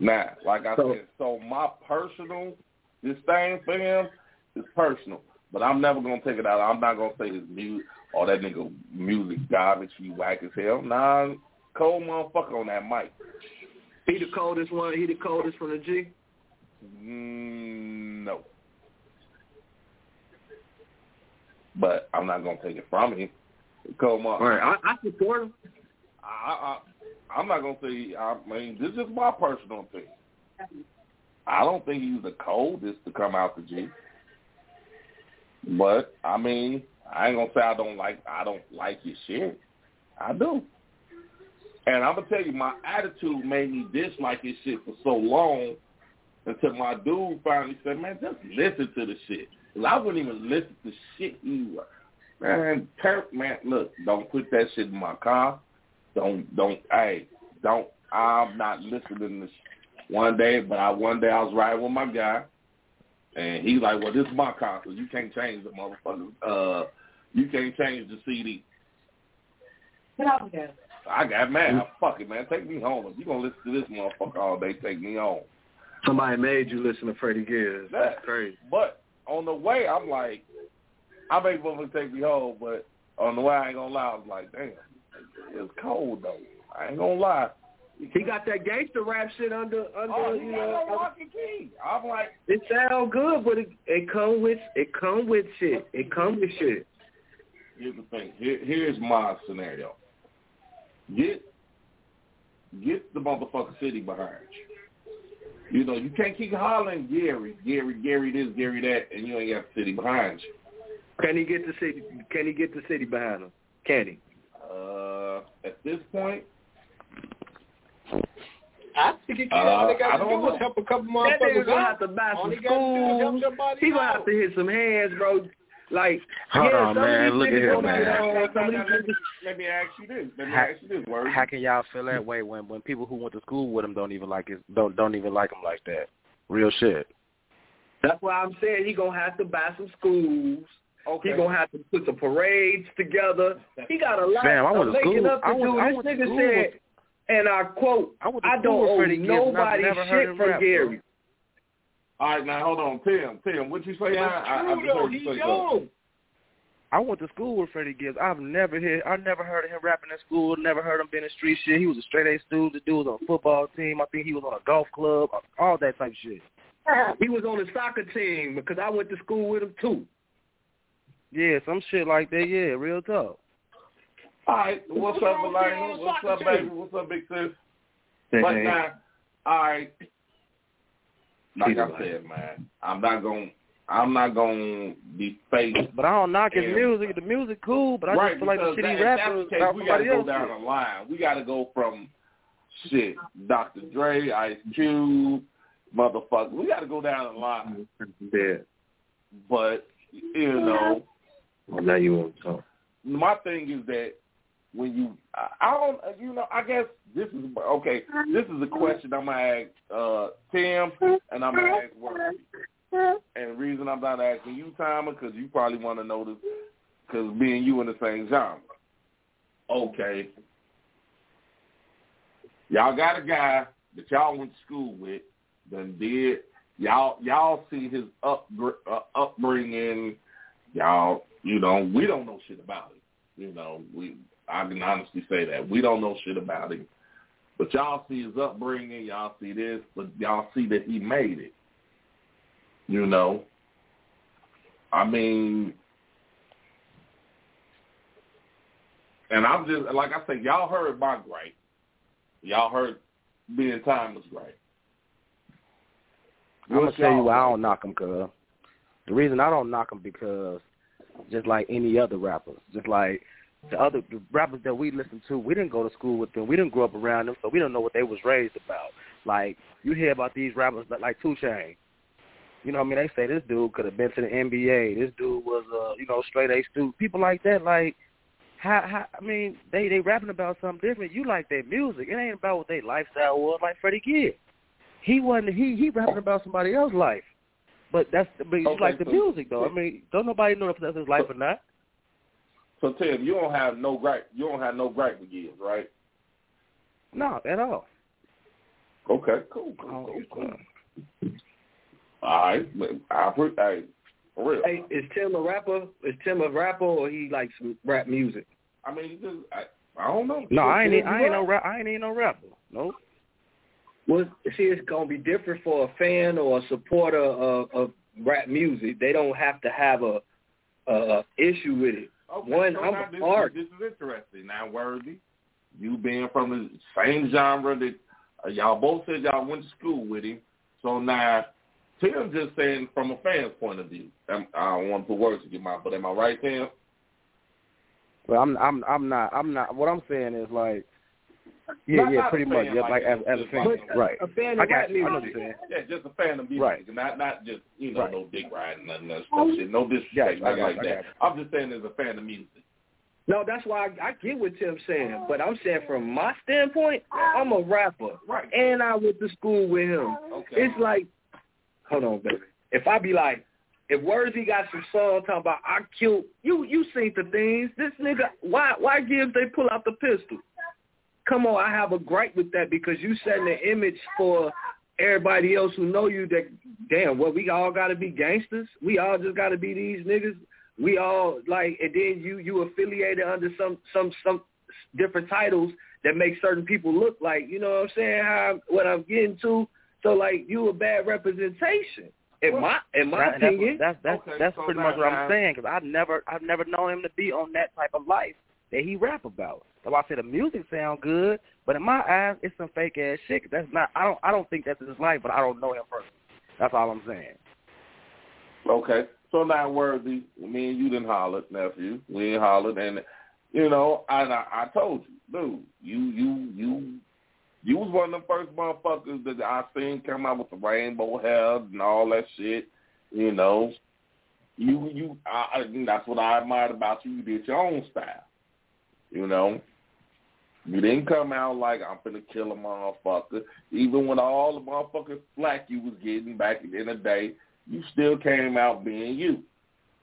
Now, like I So- said, so my personal disdain for him is personal, but I'm never gonna take it out. I'm not gonna say his music or that nigga music garbage. He whack as hell. Nah, cold motherfucker on that mic. He the coldest one. He the coldest from the G. Mm, no. But I'm not gonna take it from him. Cold motherfucker. All right, I, I support him. I, I, I'm not gonna say. I mean, this is my personal opinion. I don't think he's the coldest to come out the G. But I mean, I ain't gonna say I don't like. I don't like his shit. I do. And I'm gonna tell you, my attitude made me dislike his shit for so long until my dude finally said, "Man, just listen to the shit." 'Cause I wouldn't even listen to shit you. Man, per- man, look, don't put that shit in my car. Don't, don't, hey, don't. I'm not listening to. this one day, but I one day I was riding with my guy, and he's like, "Well, this is my car, so you can't change the motherfucker. Uh, you can't change the CD." Get out of here. I got mad. I, Fuck it, man. Take me home. If you gonna listen to this motherfucker all day, take me home. Somebody made you listen to Freddie Gibbs. That's That- crazy. But on the way, I'm like, I make motherfucker take me home, but on the way, I ain't gonna lie. I was like, damn, it's cold though. I ain't gonna lie. He got that gangster rap shit under under Oh, you he got know. no lock key. I'm like, It sound good, but it it come with it come with shit. It come with shit. here's the thing. Here, here's my scenario. Get get the motherfucking city behind you. You know, you can't keep hollering Gary, Gary, Gary this, Gary that, and you ain't got the city behind you. Can he get the city? Can he get the city behind him? Can he? Uh, at this point, I think he can. Uh, all they got to don't is help a couple That nigga motherfuckers gonna have to buy some he got to do is help schools. somebody He gonna have to hit some hands, bro. Like, Hold yeah, on, some of man. Look at niggas here, man. get on, some of these Now, let, me, let me ask you this. Let me Ha- ask you this, word. How can y'all feel that way when when people who went to school with him don't even like his don't don't even like him like that? Real shit. That's why I'm saying he gonna have to buy some schools. Okay. He gonna have to put some parades together. He got a lot Fam, I of went to making school- up to I went- do. I This nigga said, with- and I quote, I I don't owe Freddie Gibbs, and I've nobody shit him from rap, bro. Gary. All right, now hold on, Tim. Tim, what you say That's now? I, I true just though. heard you something. I went to school with Freddie Gibbs. I've never heard I never heard of him rapping in school. Never heard him being in street shit. He was a straight A student. The dude was on a football team. I think he was on a golf club. All that type of shit. He was on the soccer team because I went to school with him too. Yeah, some shit like that. Yeah, real talk. All right, what's What's up, wrong with being on Elena? the What's up, baby? team? What's up, big sis? But now, all right, like I said, man, I'm not gonna, I'm not gonna be fake. But I don't knock his music. The music cool, but I right, just feel like the because shit that, he if that's rapping the is case, we got to go else. down the line. We got to go from shit, Dr. Dre, Ice Cube, motherfucker. We got to go down the line. Yeah. But you know, Well, now you want to talk. my thing is that when you, I, I don't, you know, I guess this is okay. This is a question I'm gonna ask uh, Tim, and I'm gonna ask Worthy. And the reason I'm not asking you, Timer, because you probably want to know this, because and you in the same genre. Okay, Y'all got a guy that y'all went to school with, then did y'all y'all see his up uh, upbringing. Y'all, you know, we don't know shit about him. You know, we I can honestly say that we don't know shit about him. But y'all see his upbringing, y'all see this, but y'all see that he made it. You know, I mean, and I'm just like I said, y'all heard my gripe. Y'all heard being timeless gripe. I'm gonna tell you why I don't knock him, cuz the reason I don't knock him because just like any other rappers, just like the other the rappers that we listen to, we didn't go to school with them, we didn't grow up around them, so we don't know what they was raised about. Like you hear about these rappers like 2 Chainz. You know what I mean? They say this dude could have been to the NBA. This dude was uh, you know, straight A student. People like that, like how, how I mean, they they rapping about something different. You like their music. It ain't about what their lifestyle was. Like Freddie Gibbs, he wasn't. He he rapping about somebody else's life. But that's but you Okay, like the music though. I mean, don't nobody know if that's his life or not. So Tim, you don't have no gripe. You don't have no gripe with Gibbs, right? No, at all. Okay, cool, cool, Oh, cool, cool. God. All right, but I pre- for real. Hey, is Tim a rapper? Is Tim a rapper or he likes rap music? I mean, just I, I don't know. No, I ain't. I you ain't no rap. I ain't no rapper. Nope. Well, see, it's gonna be different for a fan or a supporter of, of rap music. They don't have to have a, a, a issue with it. Okay, One, so I'm now an this, art. This is interesting. Now, Worthy, you being from the same genre that uh, y'all both said y'all went to school with him. So now, Tim just saying from a fan's point of view. I'm, I don't want to put words in your mouth, but am I right, Tim? Well, I'm. I'm. I'm not. I'm not. What I'm saying is like. Yeah, Not- yeah, not pretty much. fan Yeah, like like as, as a fan, like right? a fan of I rap got you. I know what music. you're saying. Yeah, just a fan of music, Right. not not just you know Right. no dick riding, nothing that stuff. Oh, shit. No disrespect, Yeah, nothing like that. I'm just saying as a fan of music. No, that's why I, I get what Tim's saying. But I'm saying from my standpoint, I'm a rapper, Right. and I went to school with him. Okay. It's like, hold on, baby. If I be like, if Worthy got some song talking about I killed you, you seen the things. This nigga, why why Gibbs they pull out the pistol? Come on, I have a gripe with that because you setting an image for everybody else who know you that damn, well we all got to be gangsters. We all just got to be these niggas. We all like, and then you you affiliated under some some some different titles that make certain people look like you know what I'm saying. How what I'm getting to. So like you a bad representation in my in my That- opinion. that's that's Okay, that's so pretty now- much what I'm saying because I've never I've never known him to be on that type of life that he rap about. Why I say the music sound good, but in my eyes it's some fake ass shit. That's not I don't I don't think that's his life, but I don't know him personally. That's all I'm saying. Okay. So now, Worthy, me and you didn't holler, nephew. We ain't hollered, and you know, I, I I told you, dude, you you you you was one of the first motherfuckers that I seen come out with the rainbow hair and all that shit. You know, you you I, I that's what I admired about you. You did your own style. You know, you didn't come out like I'm finna kill a motherfucker. Even with all the motherfucking flack you was getting back in the day, you still came out being you,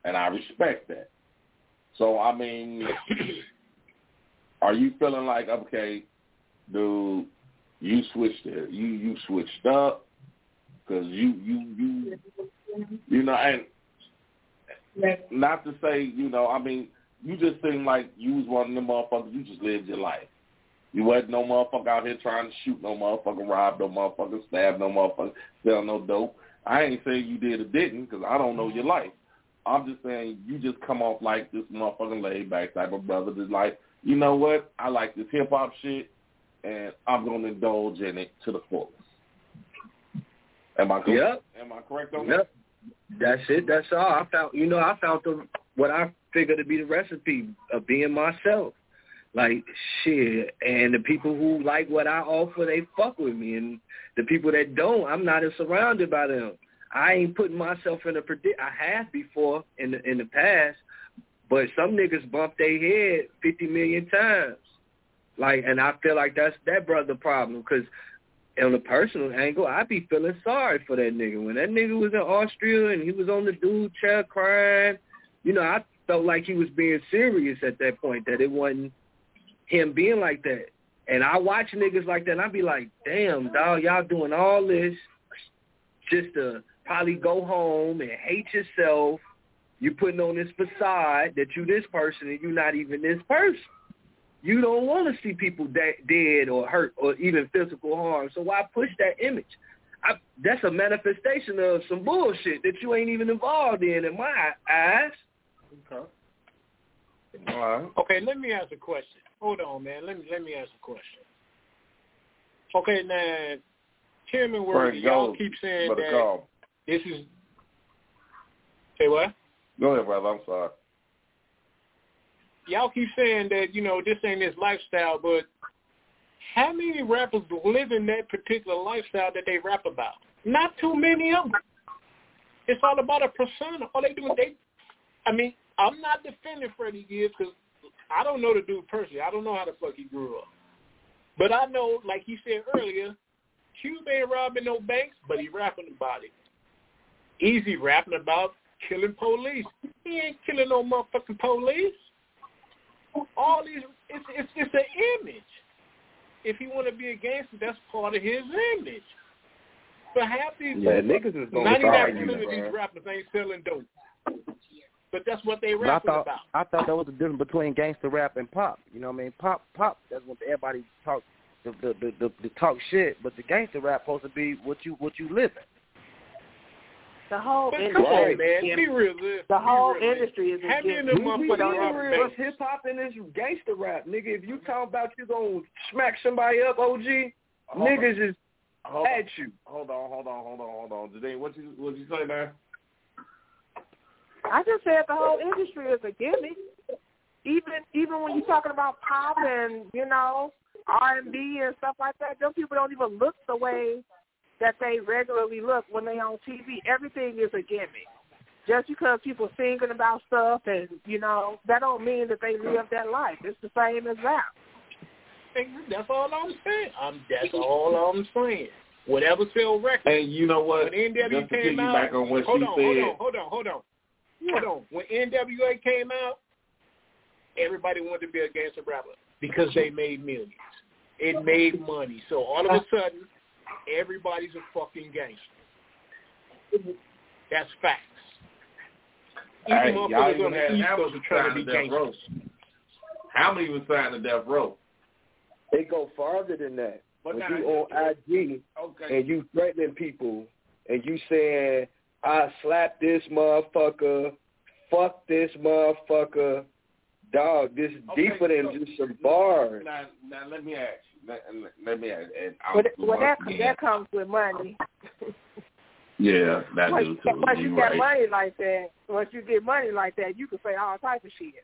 and I respect that. So I mean, are you feeling like okay, dude, you switched it, you you switched up because you you you you know, and not to say you know, I mean, you just seem like you was one of them motherfuckers. You just lived your life. You wasn't no motherfucker out here trying to shoot no motherfucker, rob no motherfucker, stab no motherfucker, sell no dope. I ain't saying you did or didn't because I don't know your life. I'm just saying you just come off like this motherfucking laid back type of brother that's like, you know what? I like this hip hop shit, and I'm gonna indulge in it to the fullest. Am I correct? Yep. Am I correct on Yep. That's it. That's all. I found, you know, I found the what I figured to be the recipe of being myself. Like shit, and the people who like what I offer, they fuck with me, and the people that don't, I'm not as surrounded by them. I ain't putting myself in a predict. I have before in the in the past, but some niggas bump their head fifty million times. Like, and I feel like that's that brother problem because on a personal angle, I'd be feeling sorry for that nigga. When that nigga was in Austria and he was on the dude chair crying, you know, I felt like he was being serious at that point, that it wasn't him being like that. And I watch niggas like that, and I be like, damn, dog, y'all doing all this just to probably go home and hate yourself. You putting on this facade that you this person and you not even this person. You don't want to see people de- dead or hurt or even physical harm. So why push that image? I, that's a manifestation of some bullshit that you ain't even involved in, in my eyes. Okay. All right. Okay, let me ask a question. Hold on, man. Let me let me ask a question. Okay, now, Tim and Worthy, y'all keep saying that call. this is. Say what? Go ahead, brother. I'm sorry. Y'all keep saying that you know this ain't his lifestyle, but how many rappers live in that particular lifestyle that they rap about? Not too many of them. It's all about a persona. All they do is they. I mean, I'm not defending Freddie Gibbs because I don't know the dude personally. I don't know how the fuck he grew up. But I know, like he said earlier, Cube ain't robbing no banks, but he rapping about it. Eazy rapping about killing police. He ain't killing no motherfucking police. All these, it's it's it's an image. If he want to be a gangster, that's part of his image. But half these Yeah, niggas is gonna ninety nine percent of these rappers ain't selling dope. But that's what they But I thought about. I thought that was the difference between gangster rap and pop. You know what I mean? Pop, pop. That's when everybody talk the the the, the, the talk shit. But the gangster rap supposed to be what you what you live in. The whole But industry. come on, man, be gimmick. realistic. The Be whole realistic. industry is a How many of gimmick. them We, we, motherfuckers we real banks? hip hop and this gangster rap, nigga. If you talk about you gonna smack somebody up, OG, Hold on. niggas is Hold on. at you. Hold on, hold on, hold on, hold on. Janine, what you what you say now? I just said the whole industry is a gimmick. Even even when you're talking about pop and you know R and B and stuff like that, those people don't even look the way that they regularly look when they on TV. Everything is a gimmick. Just because people singing about stuff and you know that don't mean that they live that life. It's the same as that. That's all I'm saying. I'm, that's all I'm saying. Whatever sell records. And you know what? When NWA Just to came out, piggyback on what hold she on, said. hold on, hold on, hold on, hold on. When NWA came out, everybody wanted to be a gangster rapper because they made millions. It made money. So all of a sudden, everybody's a fucking gangster. That's facts. Even Hey, y'all motherfuckers even on had the East Hamilton Coast are trying to be to Death Row. gangsters. How many was signed to Death Row? They go farther than that. But when now- you on IG Okay. and you threatening people and you saying, I slapped this motherfucker, fuck this motherfucker, dog, this Okay, deeper than so- just some bars. Now, now let me ask you. Let, let- let me ask. And Well, well that again- that comes with money. yeah, that once, do too. once you You get right. money like that, once you get money like that, you can say all type of shit.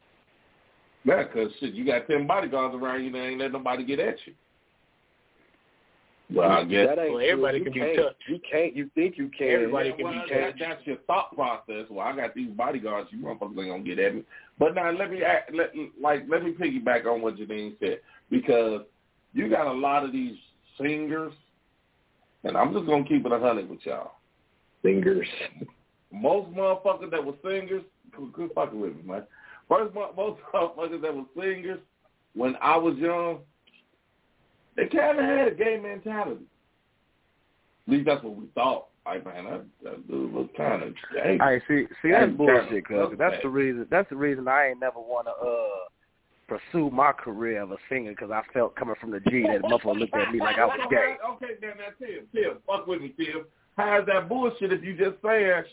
Yeah, because shit, you got ten bodyguards around you, and ain't let nobody get at you. Well, I guess that ain't Well, everybody true. can you be can't, touched. You can't. You think you can? Everybody can well, be that, touched. that's your thought process. Well, I got these bodyguards. You motherfuckers ain't gonna get at me. But now let me act, let like let me piggyback on what Janine said because you got a lot of these singers, and I'm just gonna keep it a hundred with y'all. Singers. Most motherfuckers that were singers, quit quit fucking with me, man. First, most motherfuckers that were singers when I was young, they kind of had a gay mentality. At least that's what we thought. Like, man, that, that dude was kind of gay. All right, see, see, That's that's bullshit, cuz that's the reason. That's the reason I ain't never want to uh pursue my career of a singer because I felt coming from the G that motherfucker looked at me like I was gay. Okay, then now Tim, Tim, fuck with me, Tim. How is that bullshit if you just saying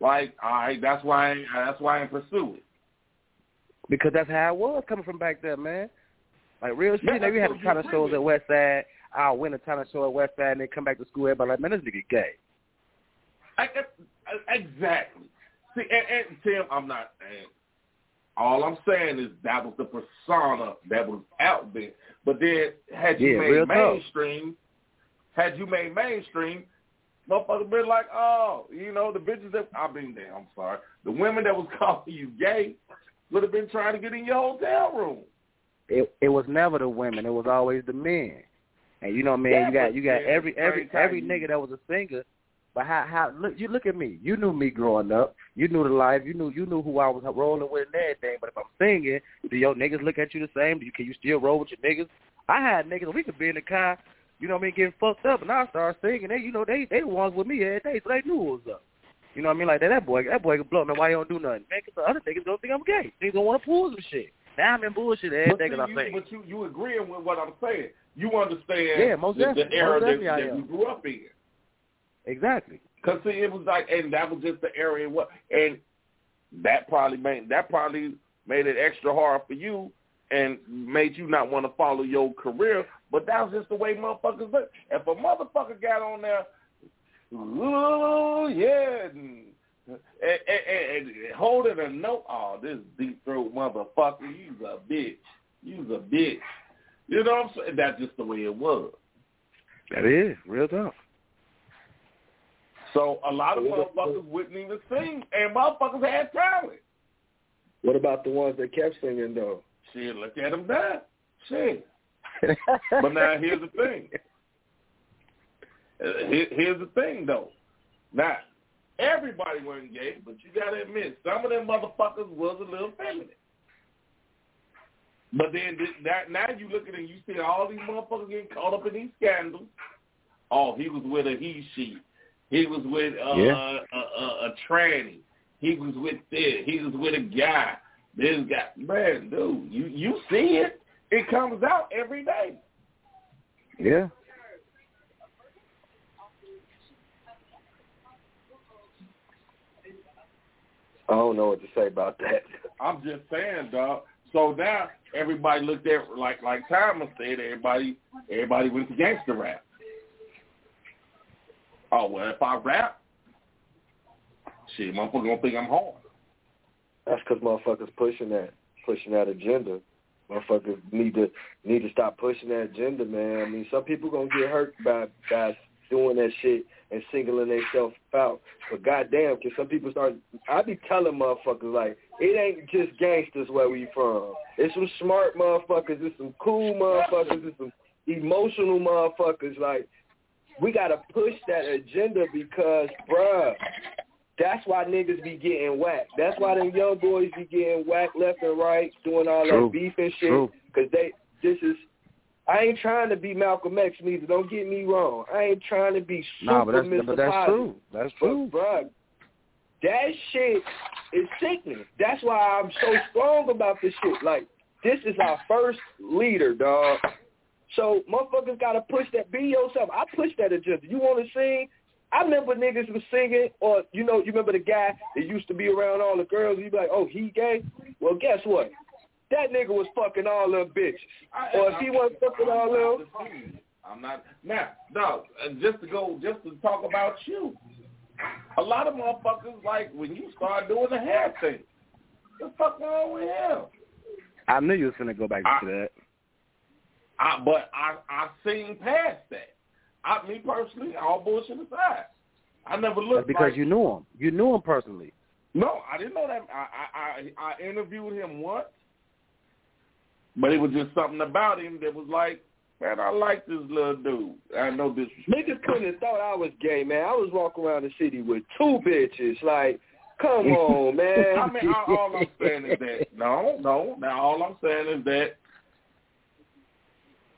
like, all right, that's why I that's why I ain't pursue it. Because that's how it was coming from back there, man. Like real shit. Yeah, Now we had the ton of shows at West Side. I'll win a ton of show at West Side and then come back to school. Everybody like, man, this nigga gay. I, I, exactly. See, and, and Tim, I'm not. And all I'm saying is that was the persona that was out there. But then, had you Yeah, made mainstream, had you made mainstream, motherfuckers been like, oh, you know, the bitches that I mean, damn, I'm sorry, the women that was calling you gay would have been trying to get in your hotel room. It it was never the women. It was always the men. And you know, man, Yeah, you got you got every every every nigga that was a singer. But how how look you look at me. You knew me growing up. You knew the life. You knew you knew who I was rolling with and everything. But if I'm singing, do your niggas look at you the same? Do you can you still roll with your niggas? I had niggas we could be in the car, you know what I mean, getting fucked up, and I start singing. They, you know, they they the ones with me every day, so they knew what was up. You know what I mean? Like that, that boy, that boy can blow me. Why you don't do nothing? Man, 'cause the other niggas don't think I'm gay. Niggas don't want to pull some shit. Now I'm in bullshit every But, day see, because I'm you, saying. but you you agreeing with what I'm saying. You understand Yeah, most the, the era Most that, that we grew up in. Exactly. Cause see, it was like, and that was just the area. What, and that probably made that probably made it extra hard for you, and made you not want to follow your career. But that was just the way motherfuckers look. If a motherfucker got on there, ooh yeah, and, and, and, and holding a note, oh, this deep throat motherfucker, you's a bitch, you's a bitch. You know what I'm saying? That's just the way it was. That is real tough. So a lot of motherfuckers wouldn't even sing, and motherfuckers had talent. What about the ones that kept singing though? Shit, look at them die. Shit. But now here's the thing. Uh, Here's the thing, though. Now, everybody wasn't gay, but you got to admit, some of them motherfuckers was a little feminine. But then th- that, now you look at it and you see all these motherfuckers getting caught up in these scandals. Oh, he was with a he, she. He was with uh, Yeah. a, a, a tranny. He was with this. He was with a guy. This guy. Man, dude, you, you see it. It comes out every day. Yeah. I don't know what to say about that. I'm just saying, dog. So now everybody looked at like like Thomas said. Everybody everybody went to gangster rap. Oh well, if I rap, shit, motherfucker gonna think I'm hard. That's because motherfuckers pushing that, pushing that agenda. Motherfuckers need to need to stop pushing that agenda, man. I mean, some people gonna get hurt by by doing that shit and singling themselves out. But goddamn, can some people start? I be telling motherfuckers like, it ain't just gangsters where we from. It's some smart motherfuckers. It's some cool motherfuckers. It's some emotional motherfuckers. Like, we gotta push that agenda because, bruh, that's why niggas be getting whacked. That's why them young boys be getting whacked left and right, doing all True. that beef and shit. True. Cause they, this is, I ain't trying to be Malcolm X neither. Don't get me wrong. I ain't trying to be super Nah, but that's Mr. but that's true. That's true. bruh, that shit is sickening. That's why I'm so strong about this shit. Like, this is our first leader, dog. So motherfuckers gotta push that. Be yourself. I push that agenda. You wanna sing? I remember niggas was singing, or you know, you remember the guy that used to be around all the girls. You be like, oh, he gay? Well, guess what? That nigga was fucking all them bitches. I- Or if he wasn't fucking all I'm them, not. I'm not now, dog. And just to go, just to talk about you, a lot of motherfuckers like when you start doing the hair thing. What the fuck wrong with him? I knew you was gonna go back I- to that. I, but I I seen past that. I, me personally, all bullshit aside, I never That's looked because like, you knew him. You knew him personally. No, I didn't know that. I, I I I interviewed him once, but it was just something about him that was like, man, I like this little dude. I know this. Niggas couldn't have thought I was gay, man. I was walking around the city with two bitches. Like, come on, man. I mean, all, all I'm saying is that no, no. Now all I'm saying is that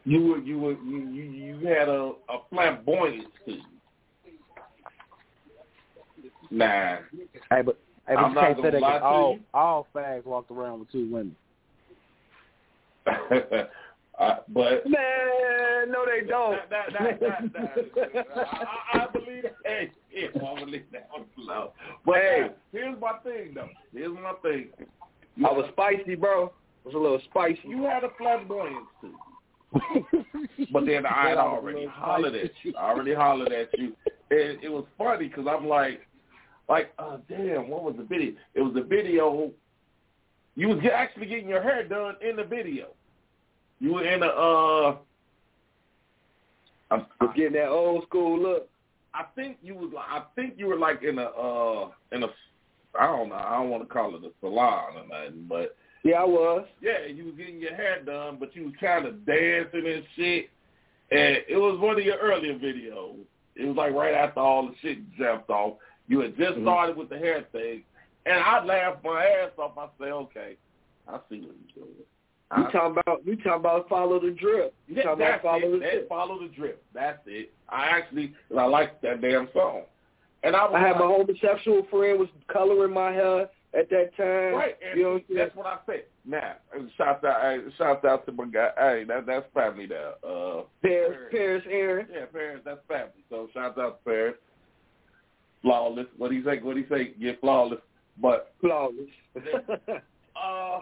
you were you were you you, you had a, a flamboyance to you. Nah, Hey, but hey, but I'm you not can't say gonna that lie 'cause to all all fags walked around with two women. uh, but Man, no, they don't. That, that, that, I, I believe that. Hey, yeah, I believe that on the. But Hey. here's my thing, though. Here's my thing. I was spicy, bro. I was a little spicy. You had a flamboyance too. But then I had already hollered at you. I already hollered at you. And it was funny because I'm like, like, oh, damn, what was the video? It was the video. You was actually getting your hair done in the video. You were in a, uh, I'm, getting that old school look. I think you was like I think you were like in a uh in a I don't know, I don't want to call it a salon or nothing, but Yeah, I was. yeah, you was getting your hair done, but you was kind of dancing and shit. And it was one of your earlier videos. It was like right after all the shit jumped off. You had just Mhm. started with the hair thing, and I laughed my ass off. I said, okay, I see what you're doing. You talking about you talking about follow the drip. You Yeah, talking about follow it. the drip. follow the drip. That's it. I actually, I like that damn song. And I I had like, my homosexual friend was coloring my hair at that time. Right, and you know what that's what I said. Now, shout out, hey, shout out to my guy. Hey, that that's family there. Uh, Paris, Paris, Aaron. yeah, Paris, that's family. So shout out to Paris. Flawless. What he say? What he say? Get flawless. But Flawless. uh,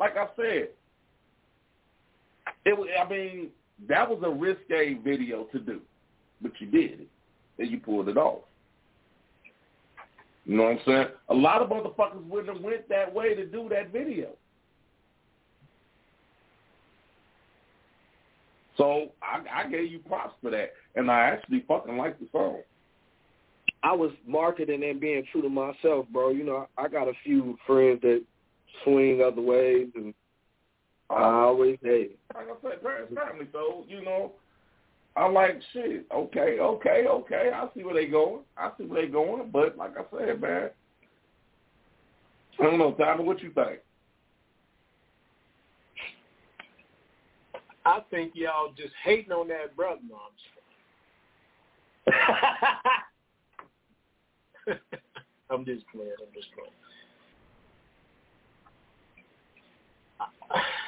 like I said, it. I mean, that was a risque video to do, but you did it, and you pulled it off. You know what I'm saying? A lot of motherfuckers wouldn't have went that way to do that video. So I, I gave you props for that, and I actually fucking like the song. I was marketing and being true to myself, bro. You know, I got a few friends that swing other ways, and I always hey, Like I said, Paris family. So you know, I like shit. Okay, okay, okay. I see where they going. I see where they going. But like I said, man, I don't know, Tommy. What you think? I think y'all just hating on that brother. No, I'm just playing. I'm just playing. I'm just playing.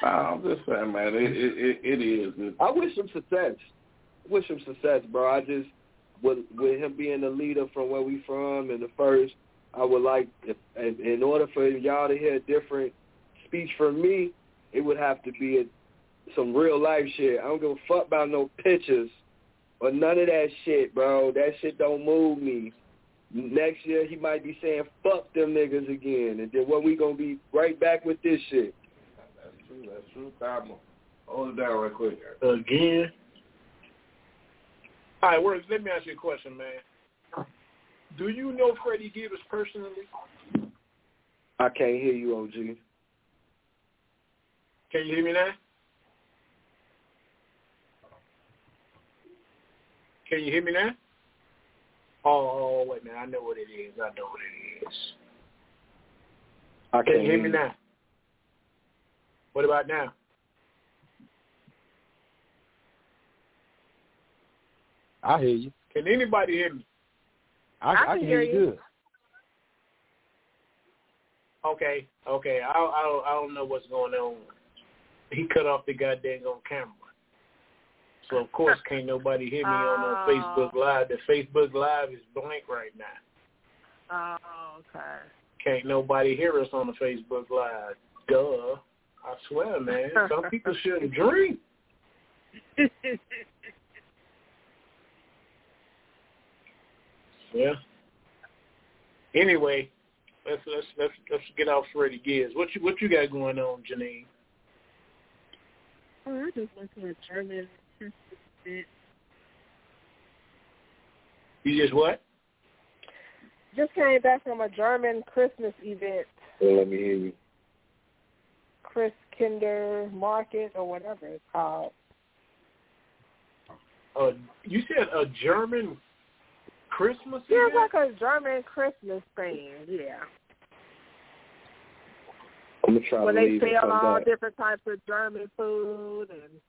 I'm just saying, man. It it it, it is. I wish him success. Wish him success, bro. I just with with him being the leader from where we from and the first, I would like if, in, in order for y'all to hear a different speech from me, it would have to be a, some real life shit. I don't give a fuck about no pictures or none of that shit, bro. That shit don't move me. Next year he might be saying fuck them niggas again, and then what we gonna be right back with this shit. That's true. That's true. Tommy, hold it down right quick. Again. All right, words. Let me ask you a question, man. Do you know Freddie Gibbs personally? I can't hear you, OG. Can you hear me now? Can you hear me now? Oh, wait man. I know what it is. I know what it is. I Can can't you hear me now? What about now? I hear you. Can anybody hear me? I, I I can hear hear you you. good. Okay, okay. I I don't, I don't know what's going on. He cut off the goddamn on camera. So of course can't nobody hear me on no Oh. Facebook Live. The Facebook Live is blank right now. Oh, okay. Can't nobody hear us on the Facebook Live. Duh. I swear, man. Some people shouldn't drink. Yeah. Anyway, let's let's let's let's get off Freddie Gibbs. What you what you got going on, Janine? Oh, I just went to a German Christmas event. You just what? Just came back from a German Christmas event, Well, let me hear you. Chris Kinder Market or whatever it's called. Uh, you said a German Christmas Yeah, it's event? like a German Christmas thing. Yeah, I'm gonna try where to they sell all back. different types of German food and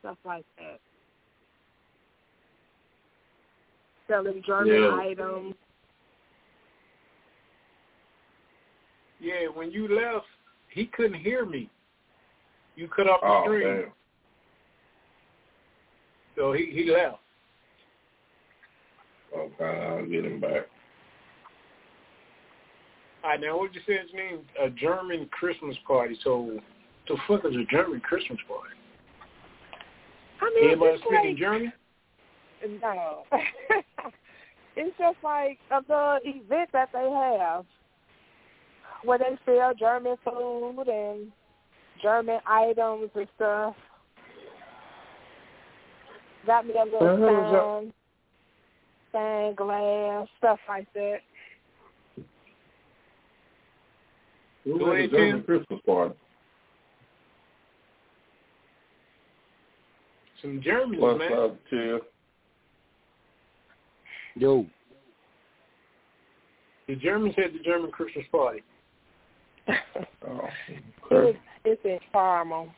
stuff like that. Selling German Yeah. items. Yeah, when you left, he couldn't hear me. You cut off the Oh stream, damn. so he he left. Oh, okay, I'll get him back. All right, now what you said, Janine? A German Christmas party. So, the fuck is a German Christmas party? I mean, Everybody it's speaking like, German? No. it's just like of the event that they have where they sell German food and German items and stuff. Got me a little Uh-huh, sign, stained glass, stuff like that. Who Go had a German Christmas party? Some Germans, What's man. up, Chill? Yo, The Germans had the German Christmas party. Oh, It was, it's in Carmel.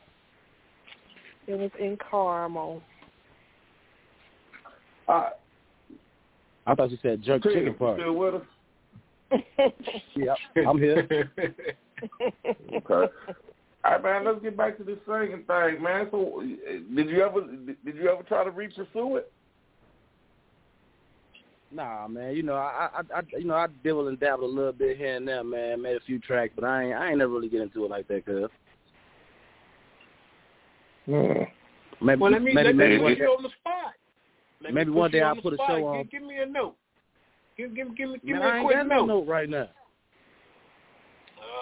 It was in Carmel. Uh, I thought you said jerk Tina, chicken you party. still with us? Yeah, I'm here. Okay. All right, man. Let's get back to this singing thing, man. So, uh, did you ever did you ever try to re-pursue it? Nah, man. You know, I, I, I, you know, I dibble and dabble a little bit here and there, man. Made a few tracks, but I ain't, I ain't never really get into it like that, cuz. Hmm. Maybe, Well, let me maybe, let maybe me one put you on the spot. Let Maybe one day I'll the put a show on. give me a note. Give give give me give Man, me I a ain't quick got no note. note right now.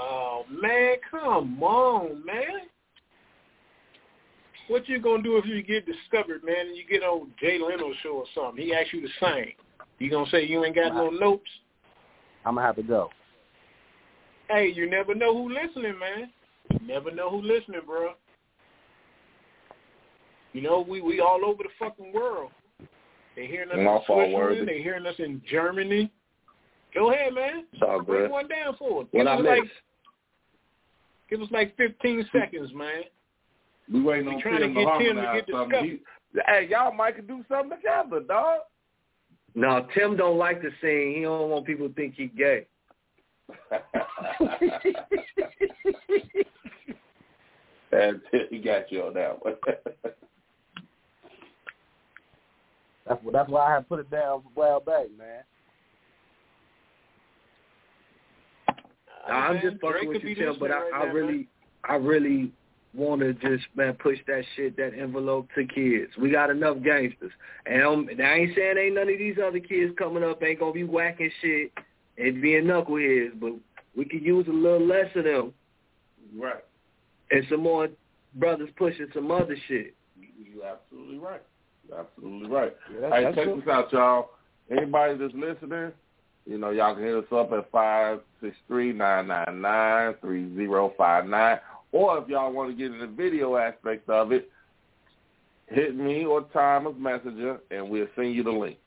Oh man, come on, man. What you gonna do if you get discovered, man, and you get on Jay Leno show or something? He asks you to sing. You gonna say you ain't got no notes? I'm gonna have to go. Hey, you never know who listening, man. You never know who listening, bro. You know, we we all over the fucking world. They hearing us My in Switzerland. They hearing us in Germany. Go ahead, man. It's all Bring one down for us. What Give I us miss? like give us like fifteen seconds, man. We waiting We on trying to get to Tim to get something. He, hey, y'all might could do something together, dog. No, Tim don't like to sing. He don't want people to think he gay. and he got you on that one. That's that's why I had put it down a while back, man. I'm Man, just fucking with you, Tim, but I, I really, I really want to just man push that shit, that envelope to kids. We got enough gangsters, and um, I ain't saying ain't none of these other kids coming up ain't gonna be whacking shit and being knuckleheads, but we could use a little less of them right. and some more brothers pushing some other shit. You absolutely right. You're absolutely right. Yeah, that's, Hey, check cool. this out, y'all. Anybody that's listening, you know, y'all can hit us up at five six three nine nine nine three zero five nine. Or if y'all want to get in the video aspect of it, hit me or Thomas Messenger, and we'll send you the link.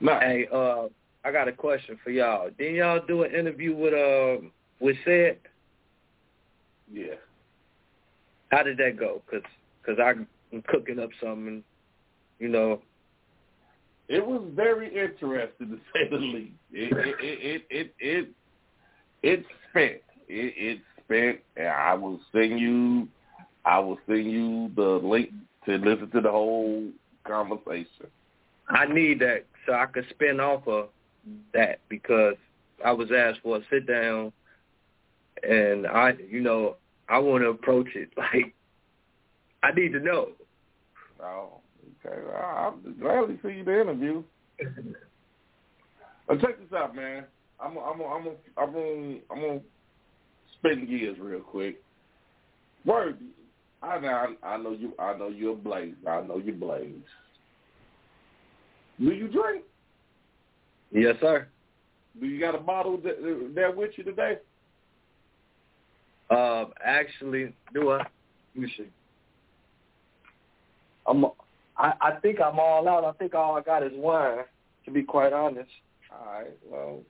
Now, Hey, uh, I got a question for y'all. Didn't y'all do an interview with uh with Sid? yeah. How did that go? Cause, cause I'm cooking up something, you know. It was very interesting to say the least. It it it it it, it spent. It, it spent. And I will send you. I will send you the link to listen to the whole conversation. I need that so I could spin off of that because I was asked for a sit down, and I, you know, I want to approach it like I need to know. Oh, okay. I'm gladly see you the interview. But check this out, man. I'm I'm I'm I'm I'm I'm gonna spin gears real quick. Word, I know I know you I know you're a Blaze. I know you're Blaze. Do you drink? Yes, sir. Do you got a bottle that, there with you today? Um, actually, do I? Let me see. I'm. I, I think I'm all out. I think all I got is wine. To be quite honest. All right. Well,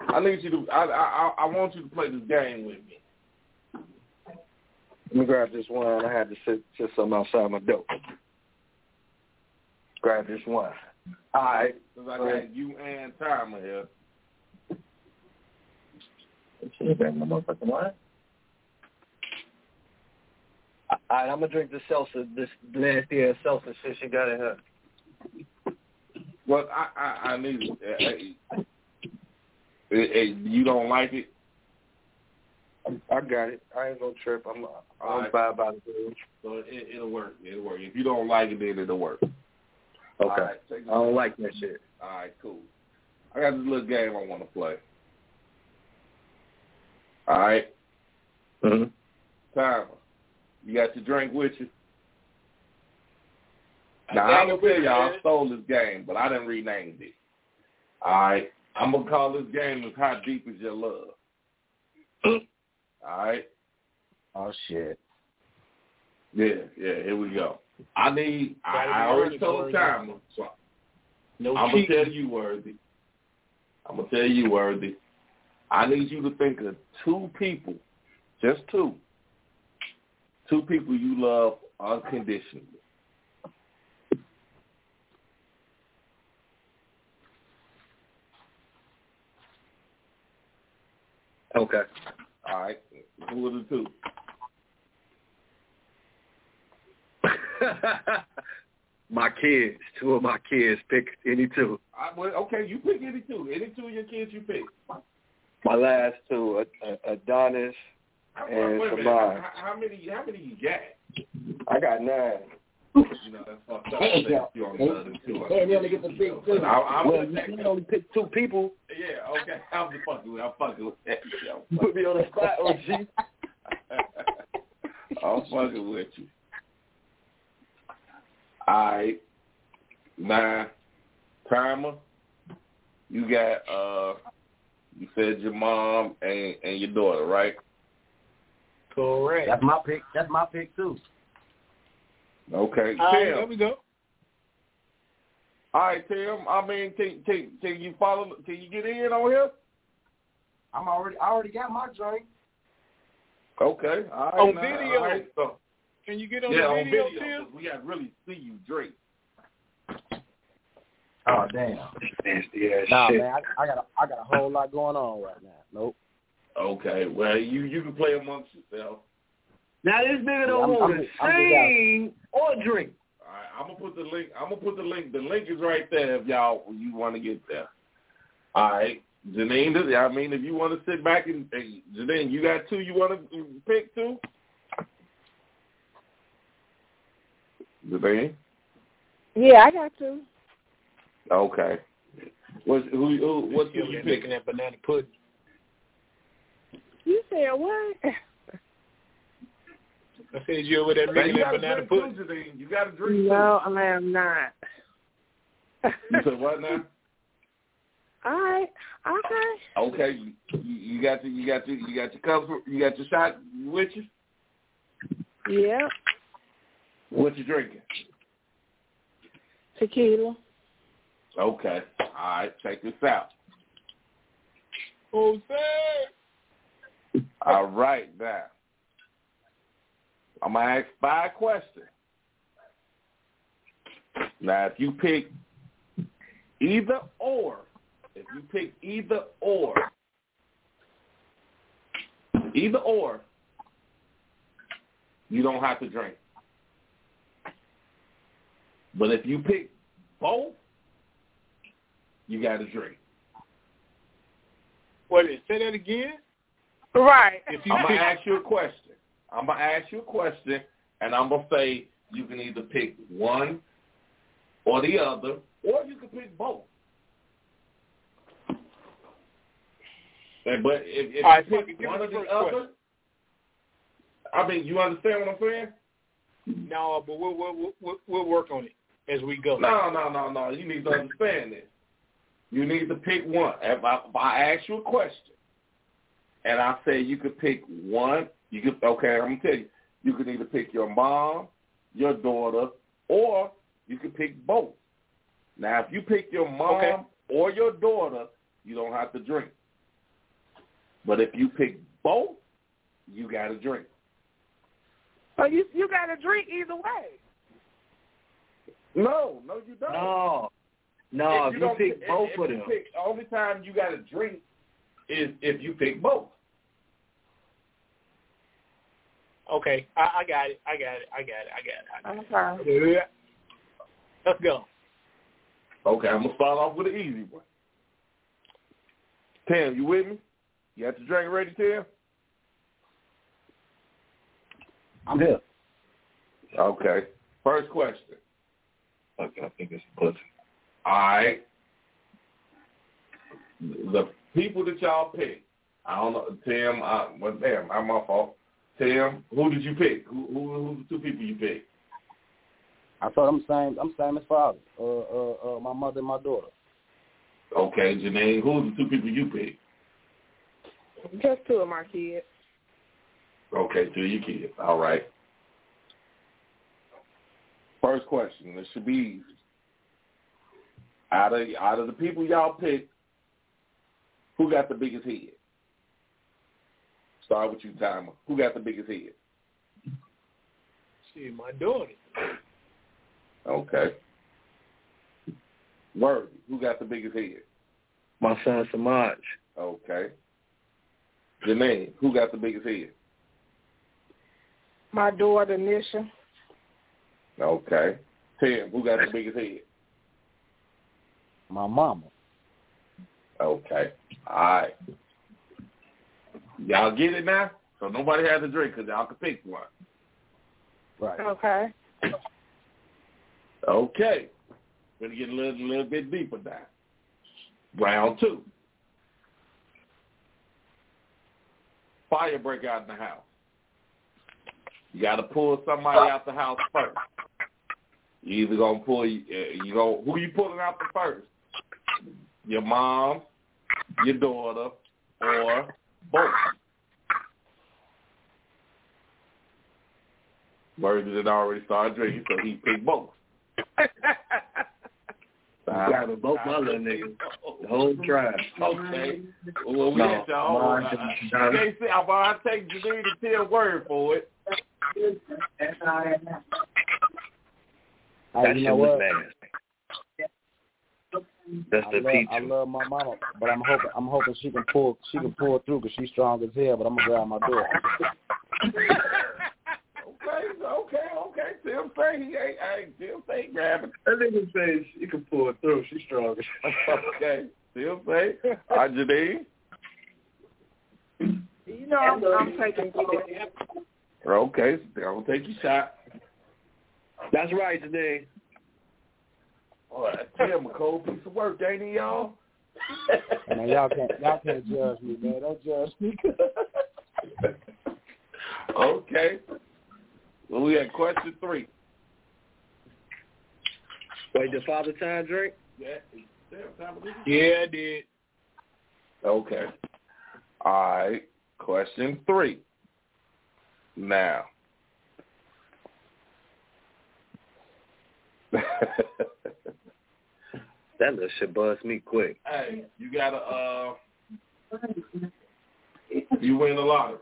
I need you to. I I I want you to play this game with me. Let me grab this wine. I had to sit sit something outside my door. Grab this wine. All right. Cause I got you and Timer here. She got my motherfucking wine. All right, I'm gonna drink the seltzer, this nasty ass seltzer shit she got in her. Well, I I, I need it. Hey, hey, hey, you don't like it? I got it. I ain't gonna trip. I'm. All I'm right. buy about it. So it, it'll work. It'll work. If you don't like it, then it'll work. Okay. right, I don't out. like that shit. All right, cool. I got this little game I want to play. All right, Mm-hmm. Timer. You got your drink with you? Now I'm gonna tell y'all I stole this game, but I didn't rename it. All right, I'm gonna call this game "Is How Deep Is Your Love." All right. Oh shit. Yeah, yeah. Here we go. I need. I, I already told. Timer, so No I'm gonna tell you, Worthy. I'm gonna tell you, Worthy. I need you to think of two people, just two, two people you love unconditionally. Okay. All right. Who are the two? my kids, two of my kids, pick any two. I, well, okay, you pick any two. Any two of your kids you pick. My last two, Adonis and Wait a How, how many? How many you got? I got nine. You know that's fucked up. Hey, Say You only love them two. Hey, they only get the big two. I, I'm well, just- you can only pick two people. Yeah, okay. I'm just fucking with. I'm fucking with that. yo. You put me on the spot, OG. I'm fucking with you. All right. Now, timer. You got uh, you said your mom and and your daughter, right? Correct. That's my pick. That's my pick too. Okay. All right, Tim. there we go. All right, Tim. I mean, can can can you follow? Can you get in on here? I'm already. I already got my drink. Okay. All right. On now, video. all right, so- Can you get on yeah, the on video, video. Tim? 'cause We got to really see you drink. Oh damn. Nasty ass Nah, shit. man. I, I got. A, I got a whole lot going on right now. Nope. Okay. Well, you you can play amongst yourself. Now this nigga don't I'm- want to just- I'm just out. sing or drink. All right, I'm gonna put the link. I'm gonna put the link. The link is right there if y'all you want to get there. All right, Janine. I mean, if you want to sit back and hey, Janine, you got two. You want to pick two? Janine. Yeah, I got to. Okay. What's who? who what you picking? that banana pudding. You said what? I said you over there Now, making you that banana drink pudding. too, You got to drink No, I am not. You said what now? All right. Okay. Okay, you, you got your you got your you got your cups. You got your shot with you. Yep. What you drinking? Tequila. Okay. All right. Check this out. Jose. All right, now. I'm gonna ask five questions. Now, if you pick either or, if you pick either or, either or, you don't have to drink. But if you pick both, you got to drink. What is say that again? Right. If you I'm gonna ask you a question. I'm gonna ask you a question, and I'm gonna say you can either pick one or the other, or you can pick both. And, but if, if All right, you pick one or the the other, question. I mean, you understand what I'm saying? no, but we'll, we'll we'll we'll work on it as we go. No, no, no, no. You need to understand this. You need to pick one. If I, if I ask you a question, and I say you could pick one, you could. Okay, I'm gonna tell you. You could either pick your mom, your daughter, or you could pick both. Now, if you pick your mom Okay. or your daughter, you don't have to drink. But if you pick both, you got to drink. But you you got to drink either way. No, no, you don't. No. No, if you, don't pick if- both if of you them. Pick, only time you got to drink is if you pick both. Okay, I, I got it. I got it. I got it. I got it. I got Okay. it. Yeah. Let's go. Okay, I'm gonna start off with an easy one. Tim, you with me? You got your drink ready, Tim? I'm here. Okay. First question. Okay, I think it's pussy. All right. The people that y'all pick. I don't know, Tim. I, well, damn, I'm my fault. Tim, who did you pick? Who, who, who's the two people you picked? I thought I'm same. I'm same as father. Uh, uh, uh, my mother and my daughter. Okay, Janine, who's the two people you picked? Just two of my kids. Okay, two of your kids. All right. First question. This should be easy. Out of out of the people y'all picked, Who got the biggest head? Start with you, Timer. Who got the biggest head? See, my daughter. Okay. Worthy. Who got the biggest head? My son Samaj. Okay. Janine. Who got the biggest head? My daughter Nisha. Okay. Tim. Who got the biggest head? My mama. Okay. All right. Y'all get it now? So nobody has to drink because y'all can pick one. Right. Okay. Okay. We're Gonna get a little, little bit deeper now. Round two. Fire break out in the house. You got to pull somebody out the house first. You either gonna pull uh, you go who you pulling out the first? Your mom, your daughter, or both. Bird had already started drinking, so he picked both. Got both my little niggas. The whole tribe. Okay. Well, we No, let y'all. mine I, I, say, but I take Janine to tell word for it. That's all that matters. Hey, That you know what? nasty. That's I the love, peach. I love my mama, but I'm hoping I'm hoping she can pull she can pull through because she's strong as hell. But I'm gonna grab my door. Okay, okay, okay. Tim say he ain't, ain't Tim say he grabbing. That nigga says she can pull it through. She's strong. okay. Tim say. Hi, Janine. You know I'm, I'm taking care. Okay, I'm gonna take your shot. That's right today. All right, Tim, a cold piece of work, ain't he, y'all? Man, y'all can't y'all can't judge me, man. Don't judge me. okay. Well, we had question three. Wait, did Father Time drink? Yeah. Yeah, I did. Okay. All right. Question three. Now. That little shit buzzed me quick. hey, you gotta uh, you win the lottery.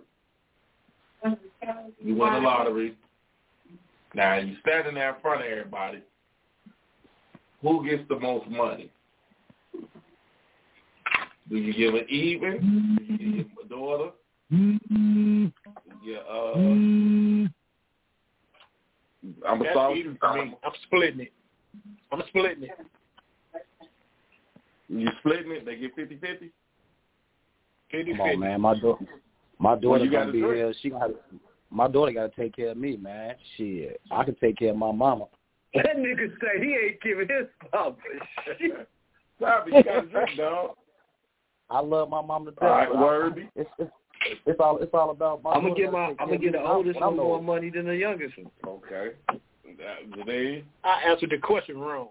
You win the lottery. Now you standing there in front of everybody. Who gets the most money? Do you give it even? Do you give a daughter? Yeah, uh, I'm gonna That's start with easy you. for me. I'm splitting it. I'm splitting it. You splitting it? They get fifty fifty. Fifty Come on, man. My daughter, my daughter Well, gonna be drink. here. She gonna have. My daughter got to take care of me, man. Shit, I can take care of my mama. That nigga say he ain't giving his papa shit. Sorry, you gotta drink, dog. I love my mom to death. All right, Worthy. It's, it's it's all it's all about my. I'm gonna get my I'm gonna get the oldest I- one more money than the youngest one. Okay. Today, I answered the question wrong.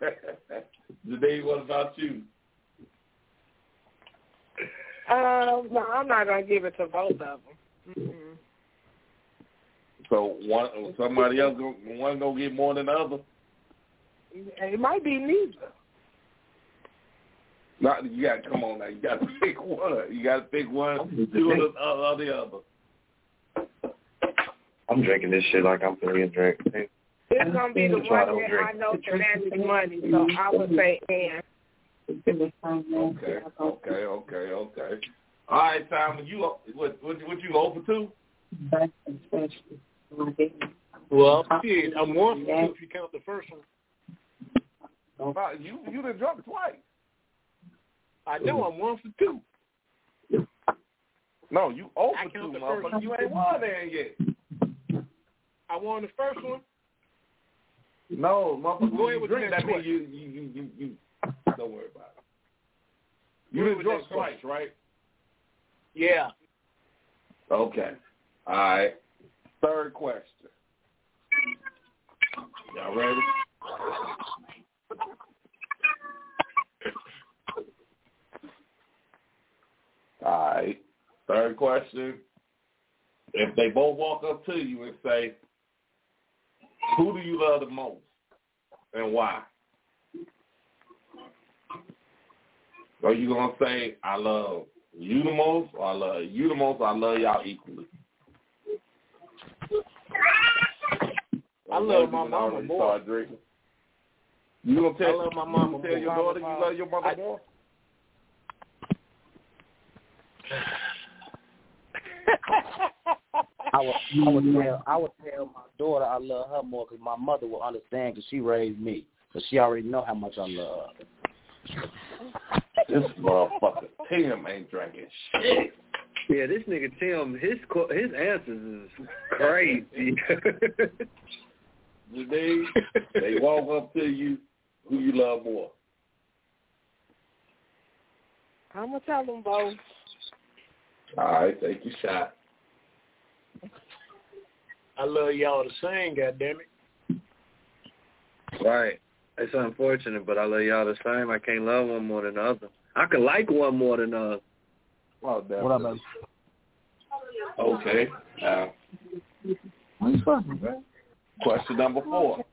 today, what about you? Um, no, I'm not gonna give it to both of them. Mm-mm. So one, somebody else, go, one gonna get more than the other. It might be neither. Not you got to come on now. You got to pick one. You got to pick one. Two of the, uh, of the other. I'm drinking this shit like I'm finna get drink. It's gonna be the one that drink. I know demanding money, so I would say Ann. Okay, okay, okay, okay. All right, Simon, you what what what you over two? Well, shit, I'm one for two if you count the first one. Uh, You you done drunk twice. I know I'm one for two. No, you over two, count the first motherfucker. You ain't won there yet. I won the first one. No, motherfucker. Go ahead with drink, that means you you you you you. Don't worry about it. You Go done ahead with drunk the next twice, right? Yeah. Okay. All right. Third question. Y'all ready? All right. Third question. If they both walk up to you and say, who do you love the most and why? Are you gonna say I love you the most, or I love you the most, or I love y'all equally? I love my Women mama more. started. You gonna tell, I love my you mama gonna tell your daughter you love your mother I- more? I would, I would tell, I would tell my daughter I love her more because my mother will understand because she raised me, so she already know how much I love her. This motherfucker Tim ain't drinking shit. Yeah, this nigga Tim, his qu- his answers is crazy. They they walk up to you, who you love more. I'm gonna tell them both. All right, take your shot. I love y'all the same, goddamn it. right. It's unfortunate, but I love y'all the same. I can't love one more than the other. I can like one more than the other. Well, What up, baby? Okay. Now, What you fucking, man? question number four.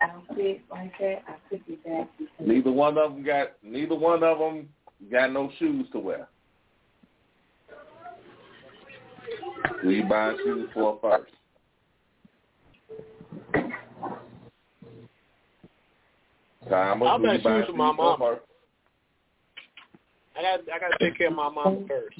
outfit like that, I took it back. Neither one of them got neither one of them got no shoes to wear. Who you buying shoes for first? Thomas, I'll who buy you buying shoes for my shoes mama. first? I got I got to take care of my mama first.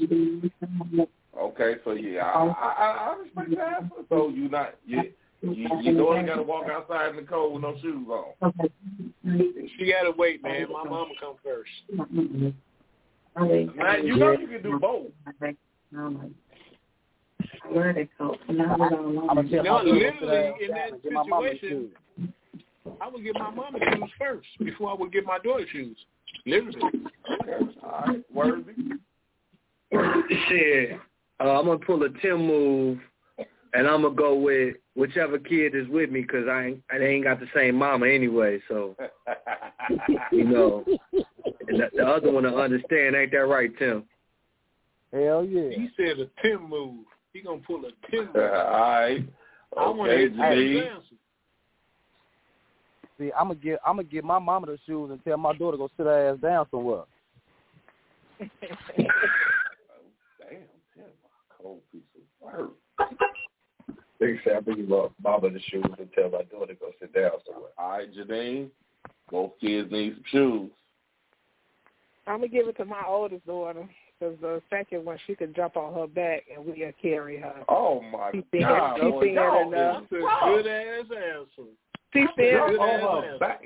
Okay, so yeah, I, I, I respect the answer. So you not you, you your daughter got to walk outside in the cold with no shoes on. She got to wait, man. My mama come first. Man, you know you can do both. Where they go? Now I'm gonna No, my daughter to literally, in that and get my mama situation- I would give my mama shoes first before I would give my daughter shoes. Literally. All right, worthy. Shit. Uh, I'm gonna pull a Tim move, and I'm gonna go with whichever kid is with me 'cause I ain't, I ain't got the same mama anyway. So you know, and the, the other one to understand. Ain't that right, Tim? Hell yeah. He said a Tim move. He gonna pull a Tim uh, all move. right. I want to Okay, hear Tim's Janine. answer. See, I'm gonna give I'm gonna give my mama the shoes and tell my daughter to go sit her ass down somewhere. Damn, Tim, a cold piece of work. Big say I bring you mama the shoes and tell my daughter to go sit down somewhere. All right, Janine. Both kids need some shoes. I'm gonna give it to my oldest daughter because the second one she could jump on her back and we'll carry her. Oh my She thin- God, she y'all enough. is That's a tough. good ass answer. She Jump said, on her back.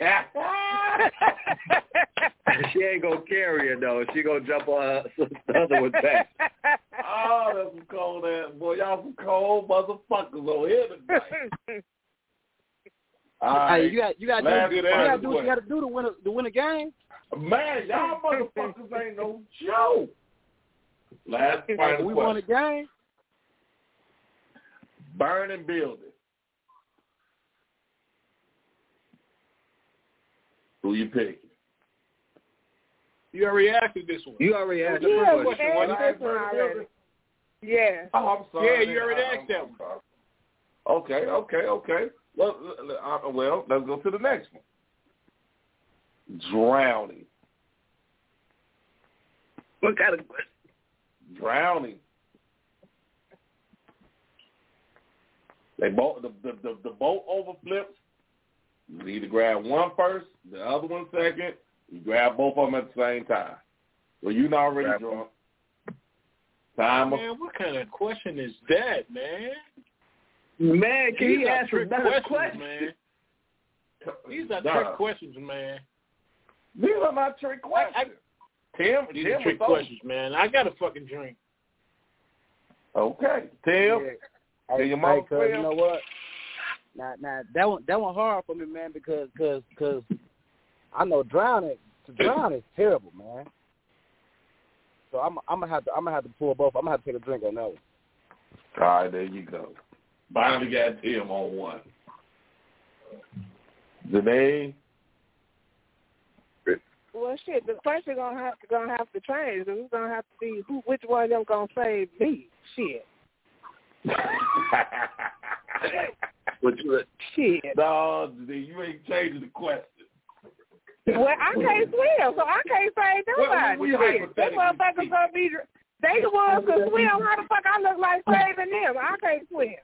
she ain't gonna carry her though. She gonna jump on her the other one back. oh, that's some cold ass boy. Y'all some cold motherfuckers over here tonight. All right. Hey, you got you got Last to, you got to do what you got to do to win a, to win a game. Man, y'all motherfuckers ain't no joke. Last final we won a question. game. Burning building. Who you picking? You already asked this one. You already asked Yeah, the we question. asked When this one already. Yeah. Oh, I'm sorry. Yeah, you already I- asked that one. Okay, okay, okay. Well, uh, well, let's go to the next one. Drowning. What kind of question? Drowning. They both the the, the, the boat overflips. You either grab one first, the other one second. You grab both of them at the same time. Well, you're not already Grab drunk. Time Man, what kind of question is that, man? Man, can These you are ask a trick better questions, question? man. These are Nah, trick questions, man. These are not trick questions. Tim, These Tim are trick was questions, man. I got a fucking drink. Okay, Tim. Hey, Can your hey, mama cuz, swim? you know what? Now, now that one that one hard for me, man, because cause, cause I know drowning to drown is terrible, man. So I'm I'm gonna have to I'm gonna have to pull both. I'm gonna have to take a drink on that one. All right, there you go. Finally got Tim on one. Janae, Well, shit. The question gonna have to gonna have to change. It's gonna have to be who, which one of them gonna save me. Shit. What you Shit. no, you ain't changing the question. Well, I can't swim, so I can't save nobody. we Shit, hypothetically Them motherfuckers gonna be. They the ones can swim. How the fuck I look like saving them? I can't swim.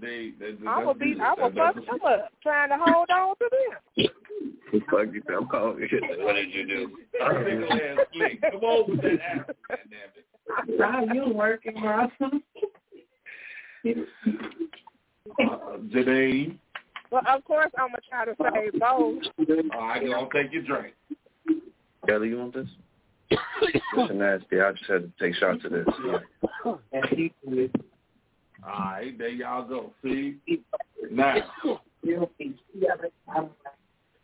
They, they, I'm gonna be. I'm good. gonna That- fuck them up, trying to hold on to them. The fuck you I'm calling you. What did you do? that's a single ass flick. Come on with that ass, damn it. How you working, bro? Uh, Janae, Well, of course I'm gonna try to save both. all right, gonna take your drink. Kelly, you want this? This nasty. I just had to take shots of this. All right, there y'all go. See, now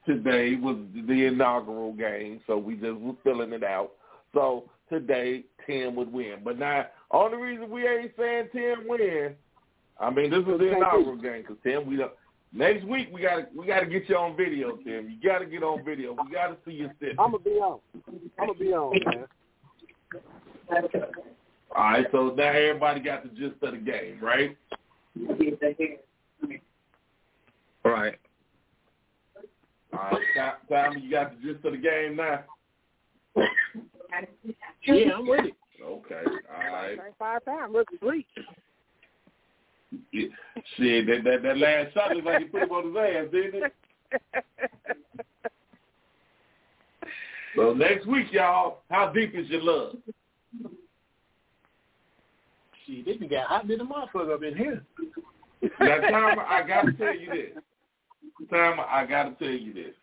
today was the inaugural game, so we just was filling it out. So today, ten would win. But now, only reason we ain't saying ten win, I mean, this is the inaugural game because ten we don't. Next week we gotta we gotta get you on video, Tim. You gotta get on video. We gotta see your sit. I'm gonna be on. I'm gonna be on, man. All right, so now everybody got the gist of the game, right? All right. All right, Tom, Tom, you got the gist of the game now. Yeah, I'm with it. Okay, all right. Five pounds, look sleep. Shit, that, that that last shot looked like he put him on his ass, didn't it? So next week, y'all, how deep is your love? See, they done got hot than a motherfucker up in here. Now, Tom, I got to tell you this. Tom, I got to tell you this.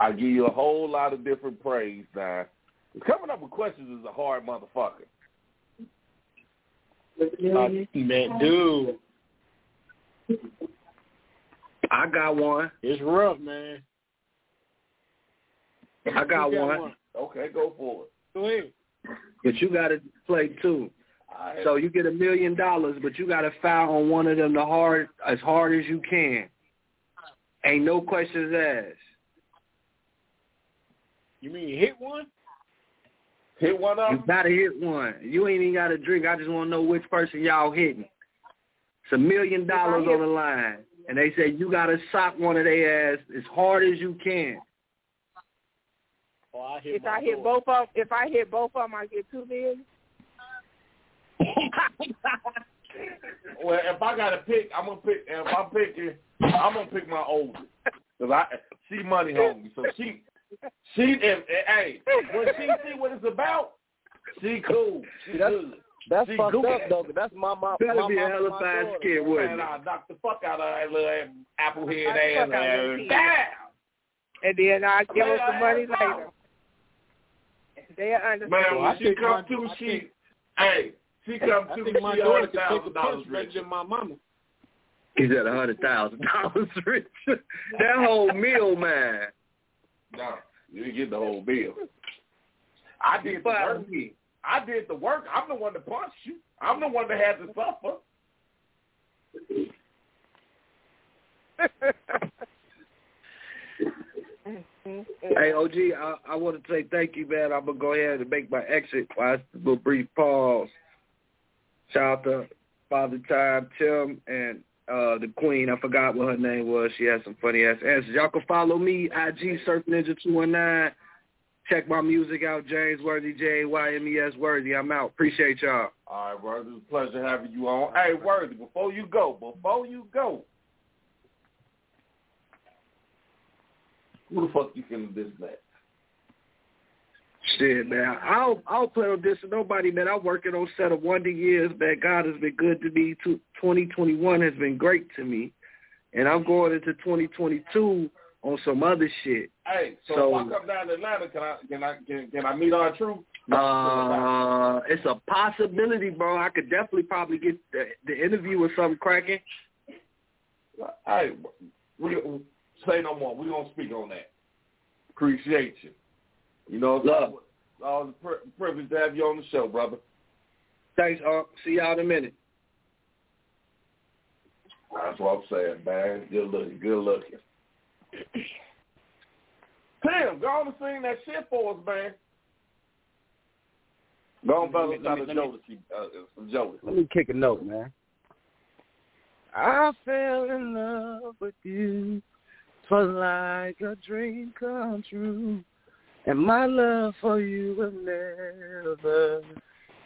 I give you a whole lot of different praise now. Coming up with questions is a hard motherfucker. Uh, man, dude, I got one. it's rough, man. I got You one. Okay, go for it. Go ahead. But you got to play two. All right. So you get a million dollars, but you got to foul on one of them the hard as hard as you can. Ain't no questions asked. You mean you hit one? Hit one You gotta hit one. You ain't even got to drink. I just want to know which person y'all hitting. It's a million dollars on the line, and they say you got to sock one of their ass as hard as you can. Oh, I If I hit both of, if I hit both of them, I get two million. Well, if I got to pick, I'm gonna pick. If I'm picking, I'm gonna pick my oldest because I she money hungry. So she she if, hey when she see what it's about, she cool. She that's- good. That's See, fucked Google up it. though. 'cause That's my my That'd my be a mom hell and of a daughter. skit, wouldn't it? I knock the fuck out of that little apple head Knock ass. fuck and uh, Damn. And then I give them some money Man, later. They'll understand. Man, Well, I when she come to, I she hey, she come to, think my she a daughter hundred could take a thousand dollars punch rich. than my mama. He's at a hundred thousand dollars rich. that whole meal, man. No, you didn't get the whole bill. I did the work. I did the work. I'm the one that punched you. I'm the one that had to suffer. Hey, OG, I, I want to say thank you, man. I'm gonna go ahead and make my exit. While it's a little brief pause. Shout out to Father Time, Tim, and uh the Queen. I forgot what her name was. She had some funny ass answers. Y'all can follow me, IG Surf Ninja two one nine. Check my music out, Jymes Worthy, J Y M E S Worthy. I'm out. Appreciate y'all. All right, Worthy. It was a pleasure having you on. Hey, Worthy, before you go, before you go, who the fuck you feeling this next? Shit, man. I don't, I don't plan on dissing nobody, man. I'm working on set of Wonder Years, man. God has been good to me. Two- 2021 has been great to me. And I'm going into 2022 on some other shit. Hey, so, So- if I come down to Atlanta, can I can I can, can I meet our truth? Uh, it's a possibility, bro. I could definitely probably get the, the interview or something cracking. Hey, we say no more. We gonna speak on that. Appreciate you. You know, it's Love. always, a pri- privilege to have you on the show, brother. Thanks, Unc. See y'all in a minute. That's what I'm saying, man. Good looking, good looking. Tim, go on and sing that shit for us, man. Go on, brother. Let me- Try let to me- Jodeci, uh. Let me kick a note, man. I fell in love with you for like a dream come true. And my love for you will never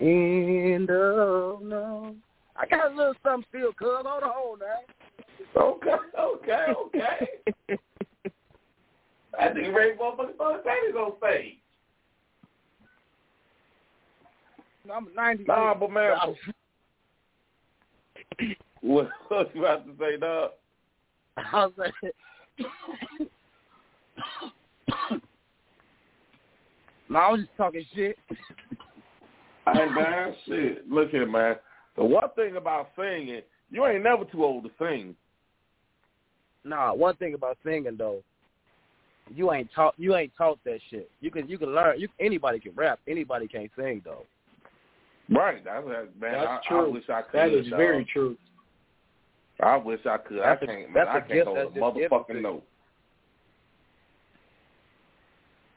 end. Oh, no. I got a little something still, cuz. Hold on now. Okay, okay, okay. I think Ray motherfucking throw his on stage. I'm 90. Nah, but man, what, what you about to say, dog? I was like, no, I was just talking shit. Hey man, shit. Look here, man. The one thing about singing, you ain't never too old to sing. Nah, one thing about singing though, you ain't taught you ain't taught that shit. You can you can learn. You anybody can rap. Anybody can't sing though. Right. That's man. That's I, true. I wish I could. That is dog. very true. I wish I could. That's I a- can't. Man, that's a I can't gift. hold a That's just given to motherfucking note.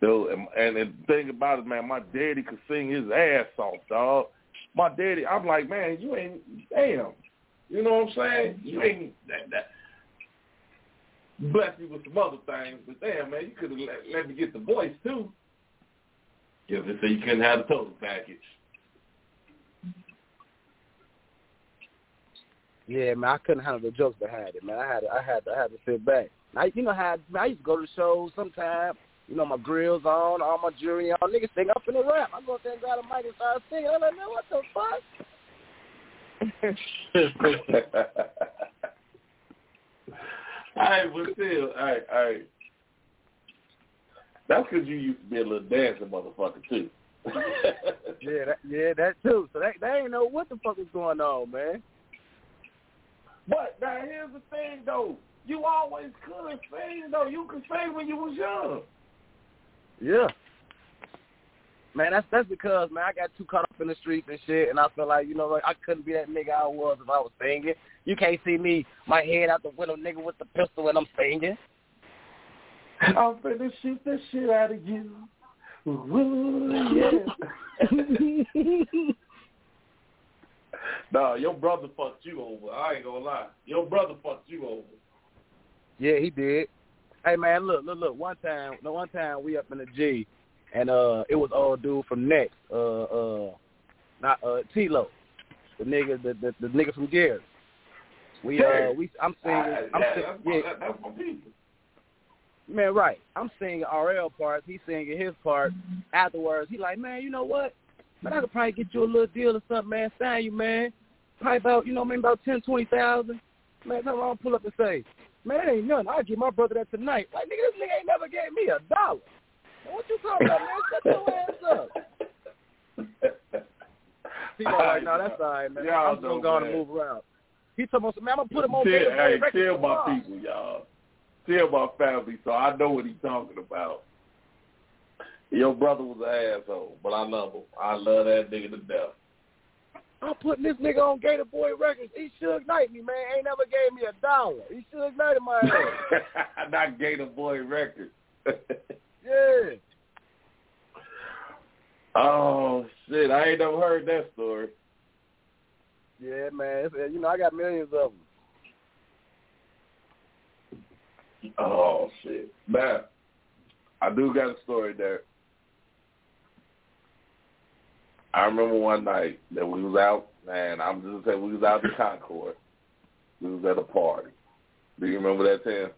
Dude, and, and the thing about it, man, my daddy could sing his ass off, dog. My daddy, I'm like, man, you ain't, damn. You know what I'm saying? You ain't, that, that. Bless you with some other things, but damn, man, you could have let, let me get the voice, too. Yeah, they say you couldn't have the total package. Yeah, man, I couldn't handle the jokes behind it, man. I had to, I had to, I had to sit back. I, you know how man, I used to go to shows sometimes. You know, my grills on, all my jewelry on. Niggas think I'm finna rap. I go up there and grab a mic and start singing. I'm like, man, what the fuck? all right, but still, all right, all right. That's because you used to be a little dancing motherfucker, too. Yeah, that, yeah, that too. So they, they ain't know what the fuck was going on, man. But now here's the thing though. You always could sing though. You could sing when you was young. Yeah. Man, that's that's because man, I got too caught up in the streets and shit, and I feel like you know, like I couldn't be that nigga I was if I was singing. You can't see me, my head out the window, nigga with the pistol, and I'm singing. I'm finna shoot the shit out of you. Ooh, yeah. nah, your brother fucked you over. I ain't gonna lie. Your brother fucked you over. Yeah, he did. Hey man, look, look, look. One time, the one time we up in the G, and uh, it was all dude from Next, uh, uh, not uh, T-Low, the nigga, the the, the nigga from Gary. We uh, we, I'm singing, Ah, I'm yeah, sing, that's, yeah, that, that's my people. man, right. I'm singing RL parts. He's singing his part. Afterwards, he like, man, you know what? Man, I could probably get you a little deal or something, man. Sign you, man. Probably about, you know, maybe about ten, twenty thousand. Man, come on, pull up and say, man, it ain't nothing. I'll give my brother that tonight. Like, nigga, this nigga ain't never gave me a dollar. Man, what you talking about, man? Shut your ass up. He was like, no, that's all right, man. Y'all I'm just gonna go on and move around. He told me, man, I'm gonna put him on Tell, Beta hey, tell my tomorrow. people, y'all. Tell my family so I know what he's talking about. Your brother was an asshole, but I love him. I love that nigga to death. I'm putting this nigga on Gator Boy Records. He should ignite me, man. Ain't never gave me a dollar. He should ignite my ass. Not Gator Boy Records. yeah. oh shit! I ain't never heard that story. Yeah, man. Uh, you know, I got millions of them. Oh shit! Man, I do got a story there. I remember one night that we was out, man. I'm just saying we was out in Concord. We was at a party. Do you remember that, Tim?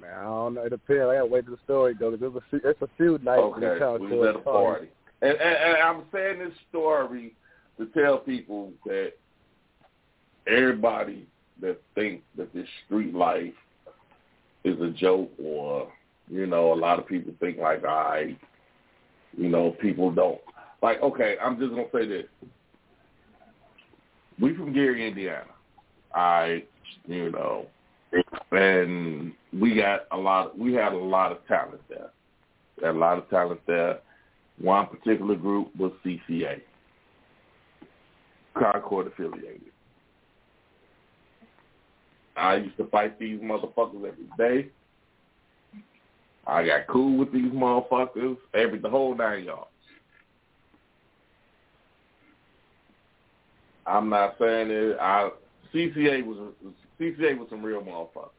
Man, I don't know. It depends. I gotta wait till the story goes. There's a few, it's a few nights in Concord we was at a party, and, and, and I'm saying this story to tell people that everybody that think that this street life is a joke, or you know, a lot of people think like, I, you know, people don't like. Okay, I'm just gonna say this: we from Gary, Indiana. I, you know, and we got a lot. We had a lot of talent there. Had a lot of talent there. One particular group was CCA, Concord affiliated. I used to fight these motherfuckers every day. I got cool with these motherfuckers, every the whole nine yards. I'm not saying it. I CCA was CCA was some real motherfuckers.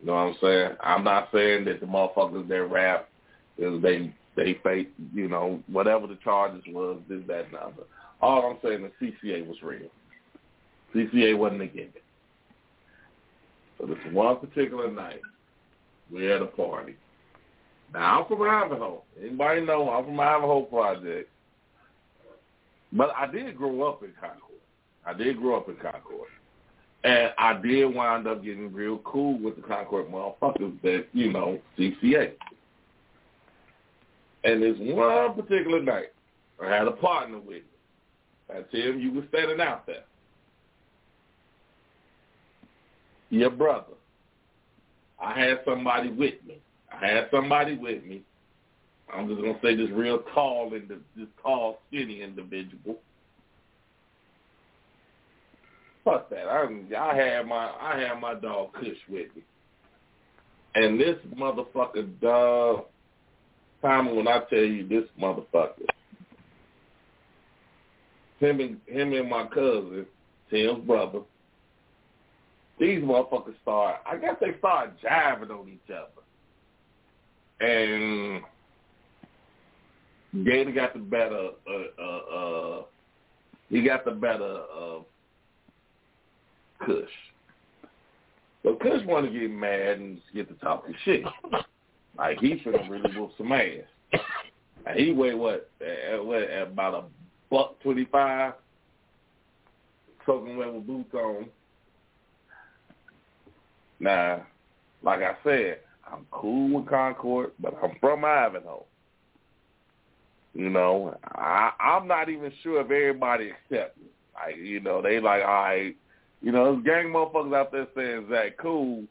You know what I'm saying? I'm not saying that the motherfuckers that rap is they they fake, you know, whatever the charges was, this, that, and other. All I'm saying is CCA was real. CCA wasn't a gimmick. So this one particular night, we had a party. Now I'm from Ivanhoe. Anybody know I'm from Ivanhoe Project. But I did grow up in Concord. I did grow up in Concord. And I did wind up getting real cool with the Concord motherfuckers that, you know, CCA. And this one particular night, I had a partner with me. I tell him. You were standing out there. Your brother. I had somebody with me. I had somebody with me. I'm just gonna say this real tall and this tall, skinny individual. Fuck that. I I had my I had my dog Kush with me, and this motherfucker dog. Tommy, when I tell you this motherfucker, him and him and my cousin, Tim's brother, these motherfuckers start. I guess they start jiving on each other, and Gator got the better. Uh, uh, uh, he got the better of Kush. So Kush want to get mad and get to talking shit. Like he's finna really whoop some ass. And he weigh what? At, what at about a buck twenty five, soaking wet with boots on. Now, like I said, I'm cool with Concord, but I'm from Ivanhoe. You know, I, I'm not even sure if everybody accepts me. Like, you know, they like, all right, you know, there's gang motherfuckers out there saying Zach cool,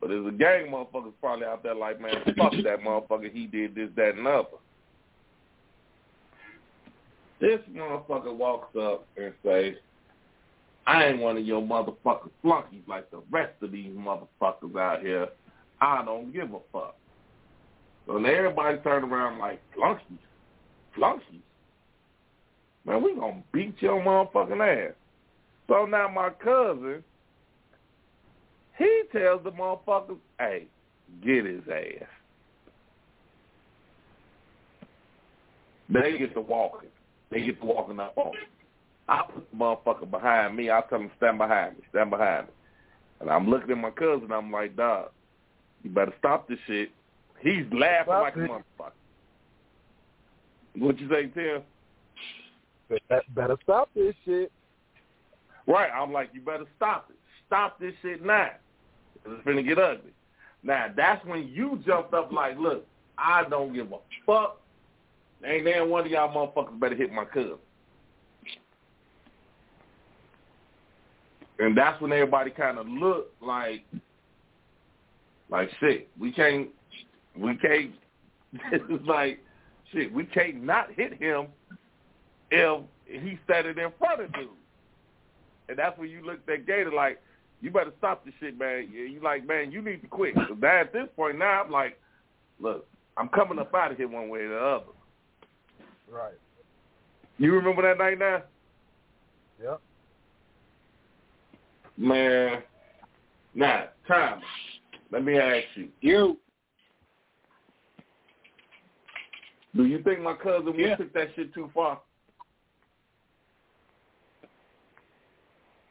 but there's a gang motherfuckers probably out there like, man, fuck that motherfucker. He did this, that, and other. This motherfucker walks up and says, I ain't one of your motherfucking flunkies like the rest of these motherfuckers out here. I don't give a fuck. So everybody turned around like, flunkies? Flunkies? Man, we gonna beat your motherfucking ass. So now my cousin, he tells the motherfuckers, hey, get his ass. They get to walking. They get to walking up on him. I put the motherfucker behind me. I tell him, stand behind me, stand behind me. And I'm looking at my cousin. I'm like, dog, you better stop this shit. He's laughing stop like it. a motherfucker. What you say, Tim? Better stop this shit. Right. I'm like, you better stop it. Stop this shit now. It's going to get ugly. Now, that's when you jumped up like, look, I don't give a fuck. Ain't there one of y'all motherfuckers better hit my cousin. And that's when everybody kind of looked like, like shit. We can't, we can't. It's like shit. We can't not hit him if he standing in front of dude. And that's when you looked at Gator like, you better stop this shit, man. You like, man, you need to quit. So now at this point now, I'm like, look, I'm coming up out of here one way or the other. Right. You remember that night now? Yep. Man, now, Tom, let me ask you. You. Do you think my cousin yeah. took that shit too far?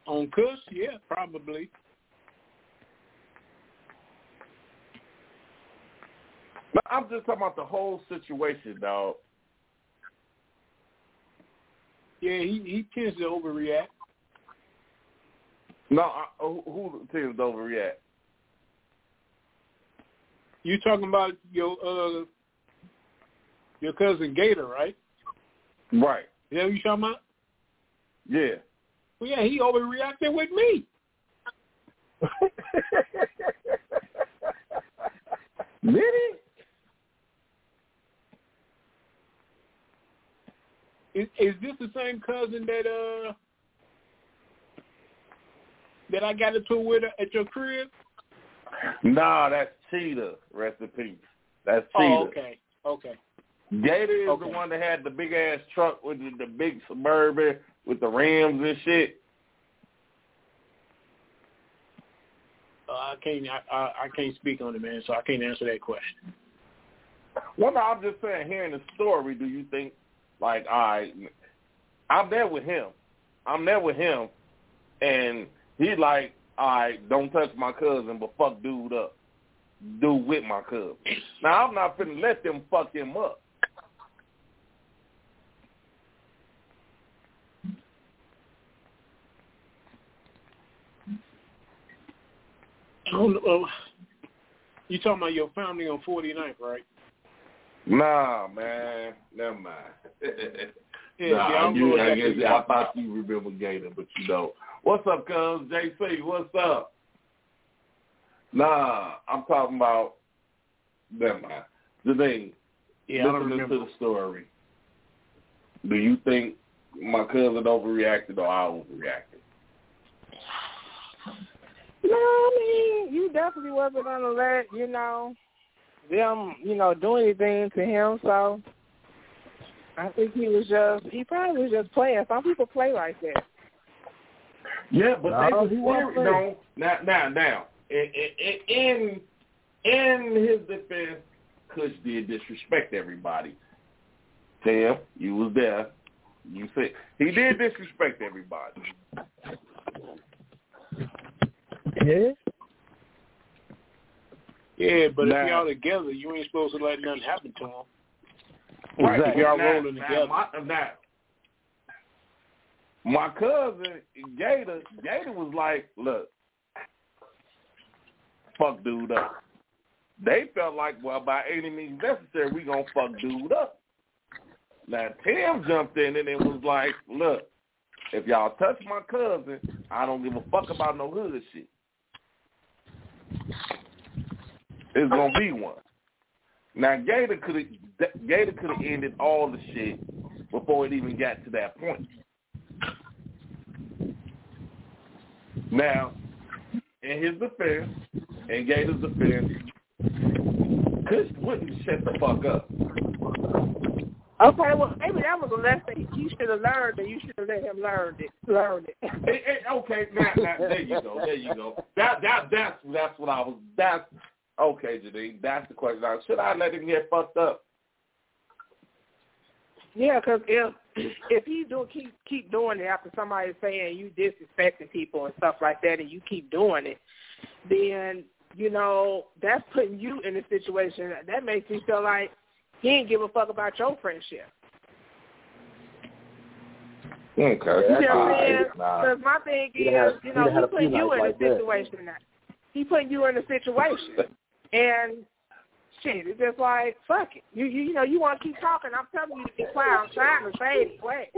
On Kush, yeah, probably. No, I'm just talking about the whole situation, dog. Yeah, he he tends to overreact. No, I, who, who to overreact? You talking about your uh your cousin Gator, right? Right. Is that what you talking about? Yeah. Well, yeah, he overreacted with me. Did Is, is this the same cousin that uh that I got into with at your crib? Nah, that's Cheetah. Rest in peace. That's Cheetah. Oh, okay. Okay. Gator is okay. the one that had the big ass truck with the, the big suburban with the Rams and shit? Uh, I can't. I, I I can't speak on it, man. So I can't answer that question. Well, no, I'm just saying, hearing the story, do you think, like, I, I'm there with him. I'm there with him, and he like, all right, don't touch my cousin, but fuck dude up. Do with my cousin. Now, I'm not finna let them fuck him up. Oh, oh, you talking about your family on 49th, right? Nah, man. Never mind. Yeah, nah, see, I don't you, I, guess, I thought you remember Gator, but you don't. What's up, cuz? JC, what's up? Nah, I'm talking about, never mind. The thing, Yeah, I don't remember. to the story, do you think my cousin overreacted or I overreacted? No, I mean, you definitely wasn't gonna let, you know, them, you know, do anything to him, so I think he was just he probably was just playing. Some people play like that. Yeah, but No, they was he wasn't serious. No, now, now, now, in, in in his defense, Kush did disrespect everybody. Tim, you was there. You said he did disrespect everybody. Yeah. Yeah, but Nah. if y'all together, you ain't supposed to let nothing happen to him. Right, If y'all now, rolling now, together. My, now, my cousin Gator, Gator was like, "Look, fuck dude up." They felt like, well, by any means necessary, we gonna fuck dude up. Now Tim jumped in and it was like, "Look, if y'all touch my cousin, I don't give a fuck about no hood shit. It's gonna be one." Now Gator could have Gator could have ended all the shit before it even got to that point. Now, in his defense, in Gator's defense, Kush wouldn't shut the fuck up. Okay, well maybe that was a lesson he should have learned, and you should have let him learn it. Learn it. Hey, hey, okay, now, now, there you go, there you go. That that that's that's what I was. That's okay, Janine. That's the question. Now, should I let him get fucked up? Yeah, because if if he do keep keep doing it after somebody saying you disrespecting people and stuff like that, and you keep doing it, then you know that's putting you in a situation that makes me feel like he ain't give a fuck about your friendship. Okay, You know what I'm saying? Because my thing is, you know, he putting you in a like that. situation. He putting you in a situation, and shit, it's just like fuck it. You you, you know you want to keep talking. I'm telling you to be quiet. I'm trying to say it quick.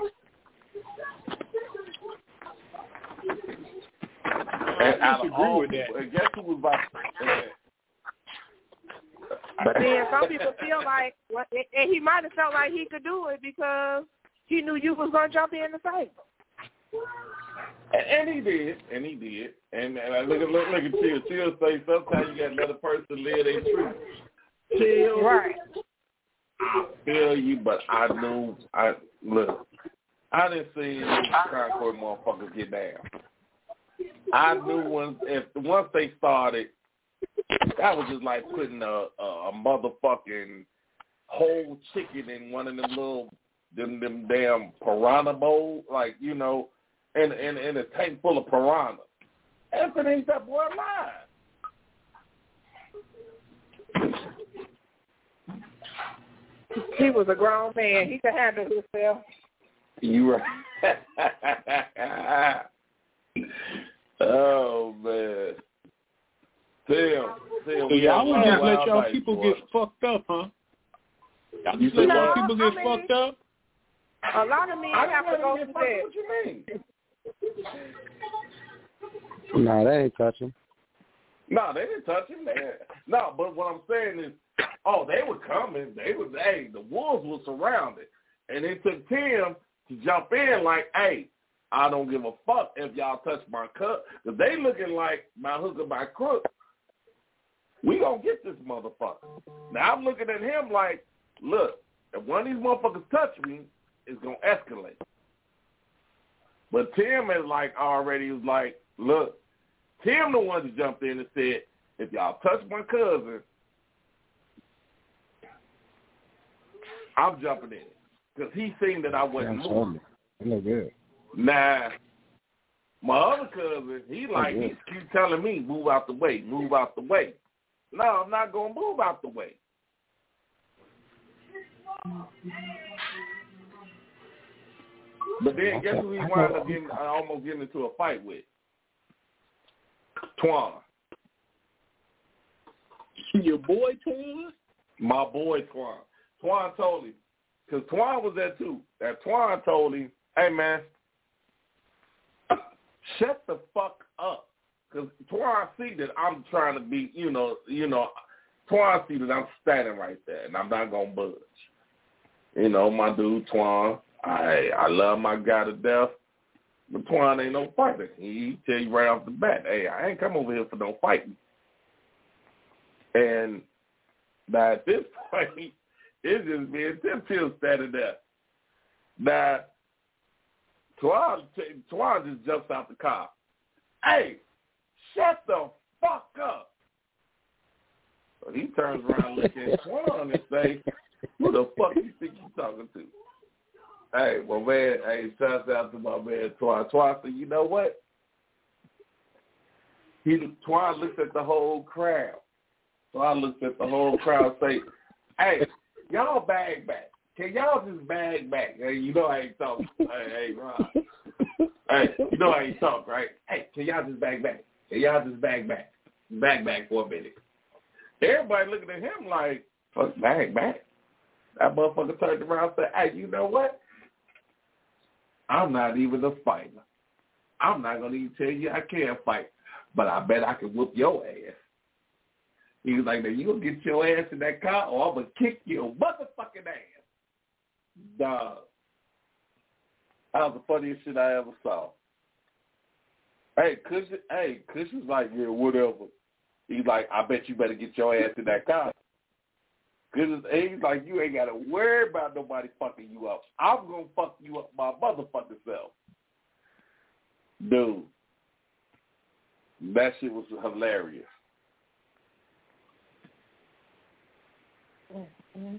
And I out of disagree with that. people, and guess who was about? and- But then some people feel like, well, and and he might have felt like he could do it because he knew you was gonna jump in the fight. And, and he did, and he did. And, and I look at look, look at Chill. Chill say sometimes you got to let a person live their truth. Chill. Right. I feel you, but I knew. I look. I didn't see Concord motherfuckers get down. I knew once if once they started, that was just like putting a a, a motherfucking whole chicken in one of them little them them damn piranha bowls, like you know, in in in a tank full of piranha. Everything's that boy alive. He was a grown man. He could handle himself. You right. oh man. Tim, Tim, So we y'all have would just let y'all people boy. get fucked up, huh? Y'all You just let said y'all what? people I get mean- fucked up? A lot of men I have to go to bed. through get What you mean? Nah, they ain't touching. No, they didn't touch him. No, but what I'm saying is, oh, they were coming. They was, hey, the wolves were surrounded, and it took Tim to jump in like, hey, I don't give a fuck if y'all touch my cup, because they looking like my hook or my crook. We gonna get this motherfucker. Now I'm looking at him like, look, if one of these motherfuckers touch me, it's gonna escalate. But Tim is like already was like, look, Tim the one that jumped in and said, if y'all touch my cousin, I'm jumping in because he seen that I wasn't moving. Know good. Nah, my other cousin, he like he keep telling me move out the way, move out the way. No, I'm not gonna move out the way. But then guess who he wound up getting? I almost getting into a fight with. Twan. Your boy Twan? My boy Twan. Twan told him, because Twan was there too. That Twan told him, hey man, shut the fuck up. Because Twan see that I'm trying to be, you know, you know, Twan see that I'm standing right there and I'm not going to budge. You know, my dude Twan, I I love my guy to death, but Twan ain't no fighter. He tell you right off the bat, hey, I ain't come over here for no fighting. And now at this point, it's just me and Tim Till standing there. Now, Twan, Twan just jumps out the car. Hey, shut the fuck up. So he turns around looking at Twan and say, who the fuck you think you talking to? Hey, well, man, hey, shouts out to my man Twan. Twan said, you know what? He Twan looks at the whole crowd. Twan looks at the whole crowd say, hey, y'all bag back. Can y'all just bag back? Hey, you know I ain't talking. hey, hey, Ron. hey, you know I ain't talk, right? Hey, can y'all just bag back? Can y'all just bag back? Bag back for a minute. Everybody looking at him like, fuck, bag back. That motherfucker turned around and said, hey, you know what? I'm not even a fighter. I'm not going to even tell you I can't fight, but I bet I can whoop your ass. He was like, now you going to get your ass in that car or I'm going to kick your motherfucking ass. Dog. That was the funniest shit I ever saw. Hey, Kush, hey, Kush was like, yeah, whatever. He's like, I bet you better get your ass in that car. Cause he's like, you ain't got to worry about nobody fucking you up. I'm going to fuck you up my motherfucking self. Dude. That shit was hilarious. Mm-hmm.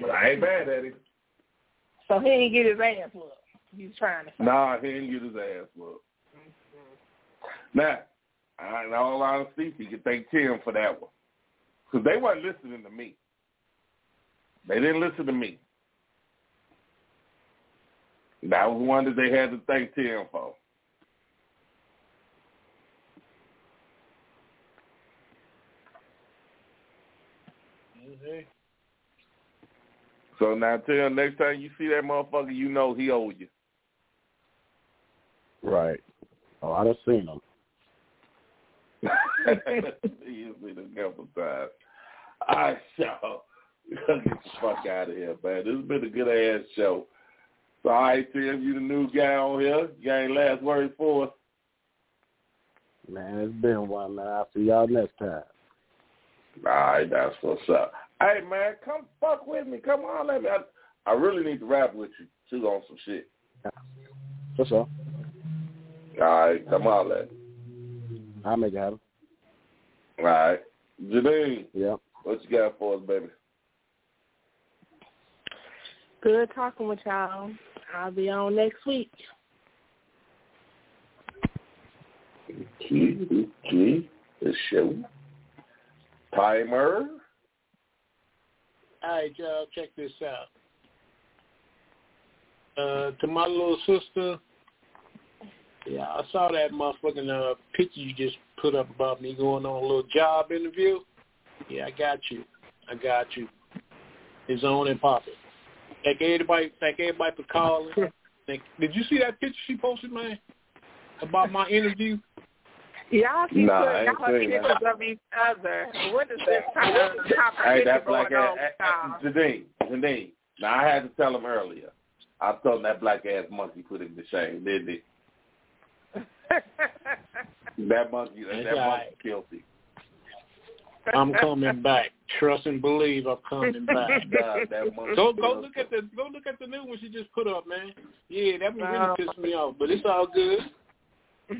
But I ain't mad at him. So he didn't get his ass whooped. He's trying to. Fight. Nah, he didn't get his ass whooped. Now, in all honesty, he can thank Tim for that one. Because they weren't listening to me. They didn't listen to me. That was one that they had to thank Tim for. Okay. So now, Tim, next time you see that motherfucker, you know he owe you. Right. Oh, I done seen him. You've seen him a couple times. All right, so get the fuck out of here, man. This has been a good ass show. So, all right, Tim, you the new guy on here. You got any last words for us? Man, it's been one, man. I'll see y'all next time. All right, that's what's up. Hey, man, come fuck with me. Come on, let me. I, I really need to rap with you too on some shit. For sure. All right, come on, let me. I'll make it happen. All right, Janine. Yep. What you got for us, baby? Good talking with y'all. I'll be on next week. Key, key, the show. Timer. All right, y'all, check this out. Uh, to my little sister, yeah, I saw that motherfucking uh, picture you just put up about me going on a little job interview. Yeah, I got you. I got you. It's on and popping. Thank everybody. Thank everybody for calling. Thank, did you see that picture she posted, man, about my interview? Y'all keep Nah, I putting y'all seen that. of each other. What is this kind of Hey, competition that going black on ass. with y'all? Uh, Janine, Janine. Now I had to tell him earlier. I told him that black ass monkey put him to shame, didn't he? That monkey, that, That's that all monkey right. Killed him. I'm coming back. Trust and believe I'm coming back. God, that mother- Go go look at the go look at the new one she just put up, man. Yeah, that one really pissed me off, but it's all good.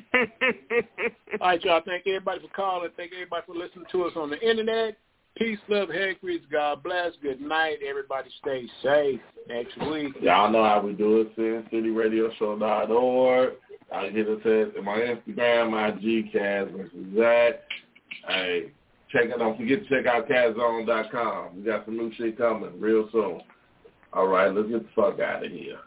All right, y'all. Thank everybody for calling. Thank everybody for listening to us on the internet. Peace, love, hair grease. God bless. Good night. Everybody stay safe. Next week. Y'all know how we do it. SinCityRadioShow.org. I hit us at my Instagram, my Gcast, Mr. that. Hey, check it. Don't forget to check out CatZone.com. We got some new shit coming real soon. All right, let's get the fuck out of here.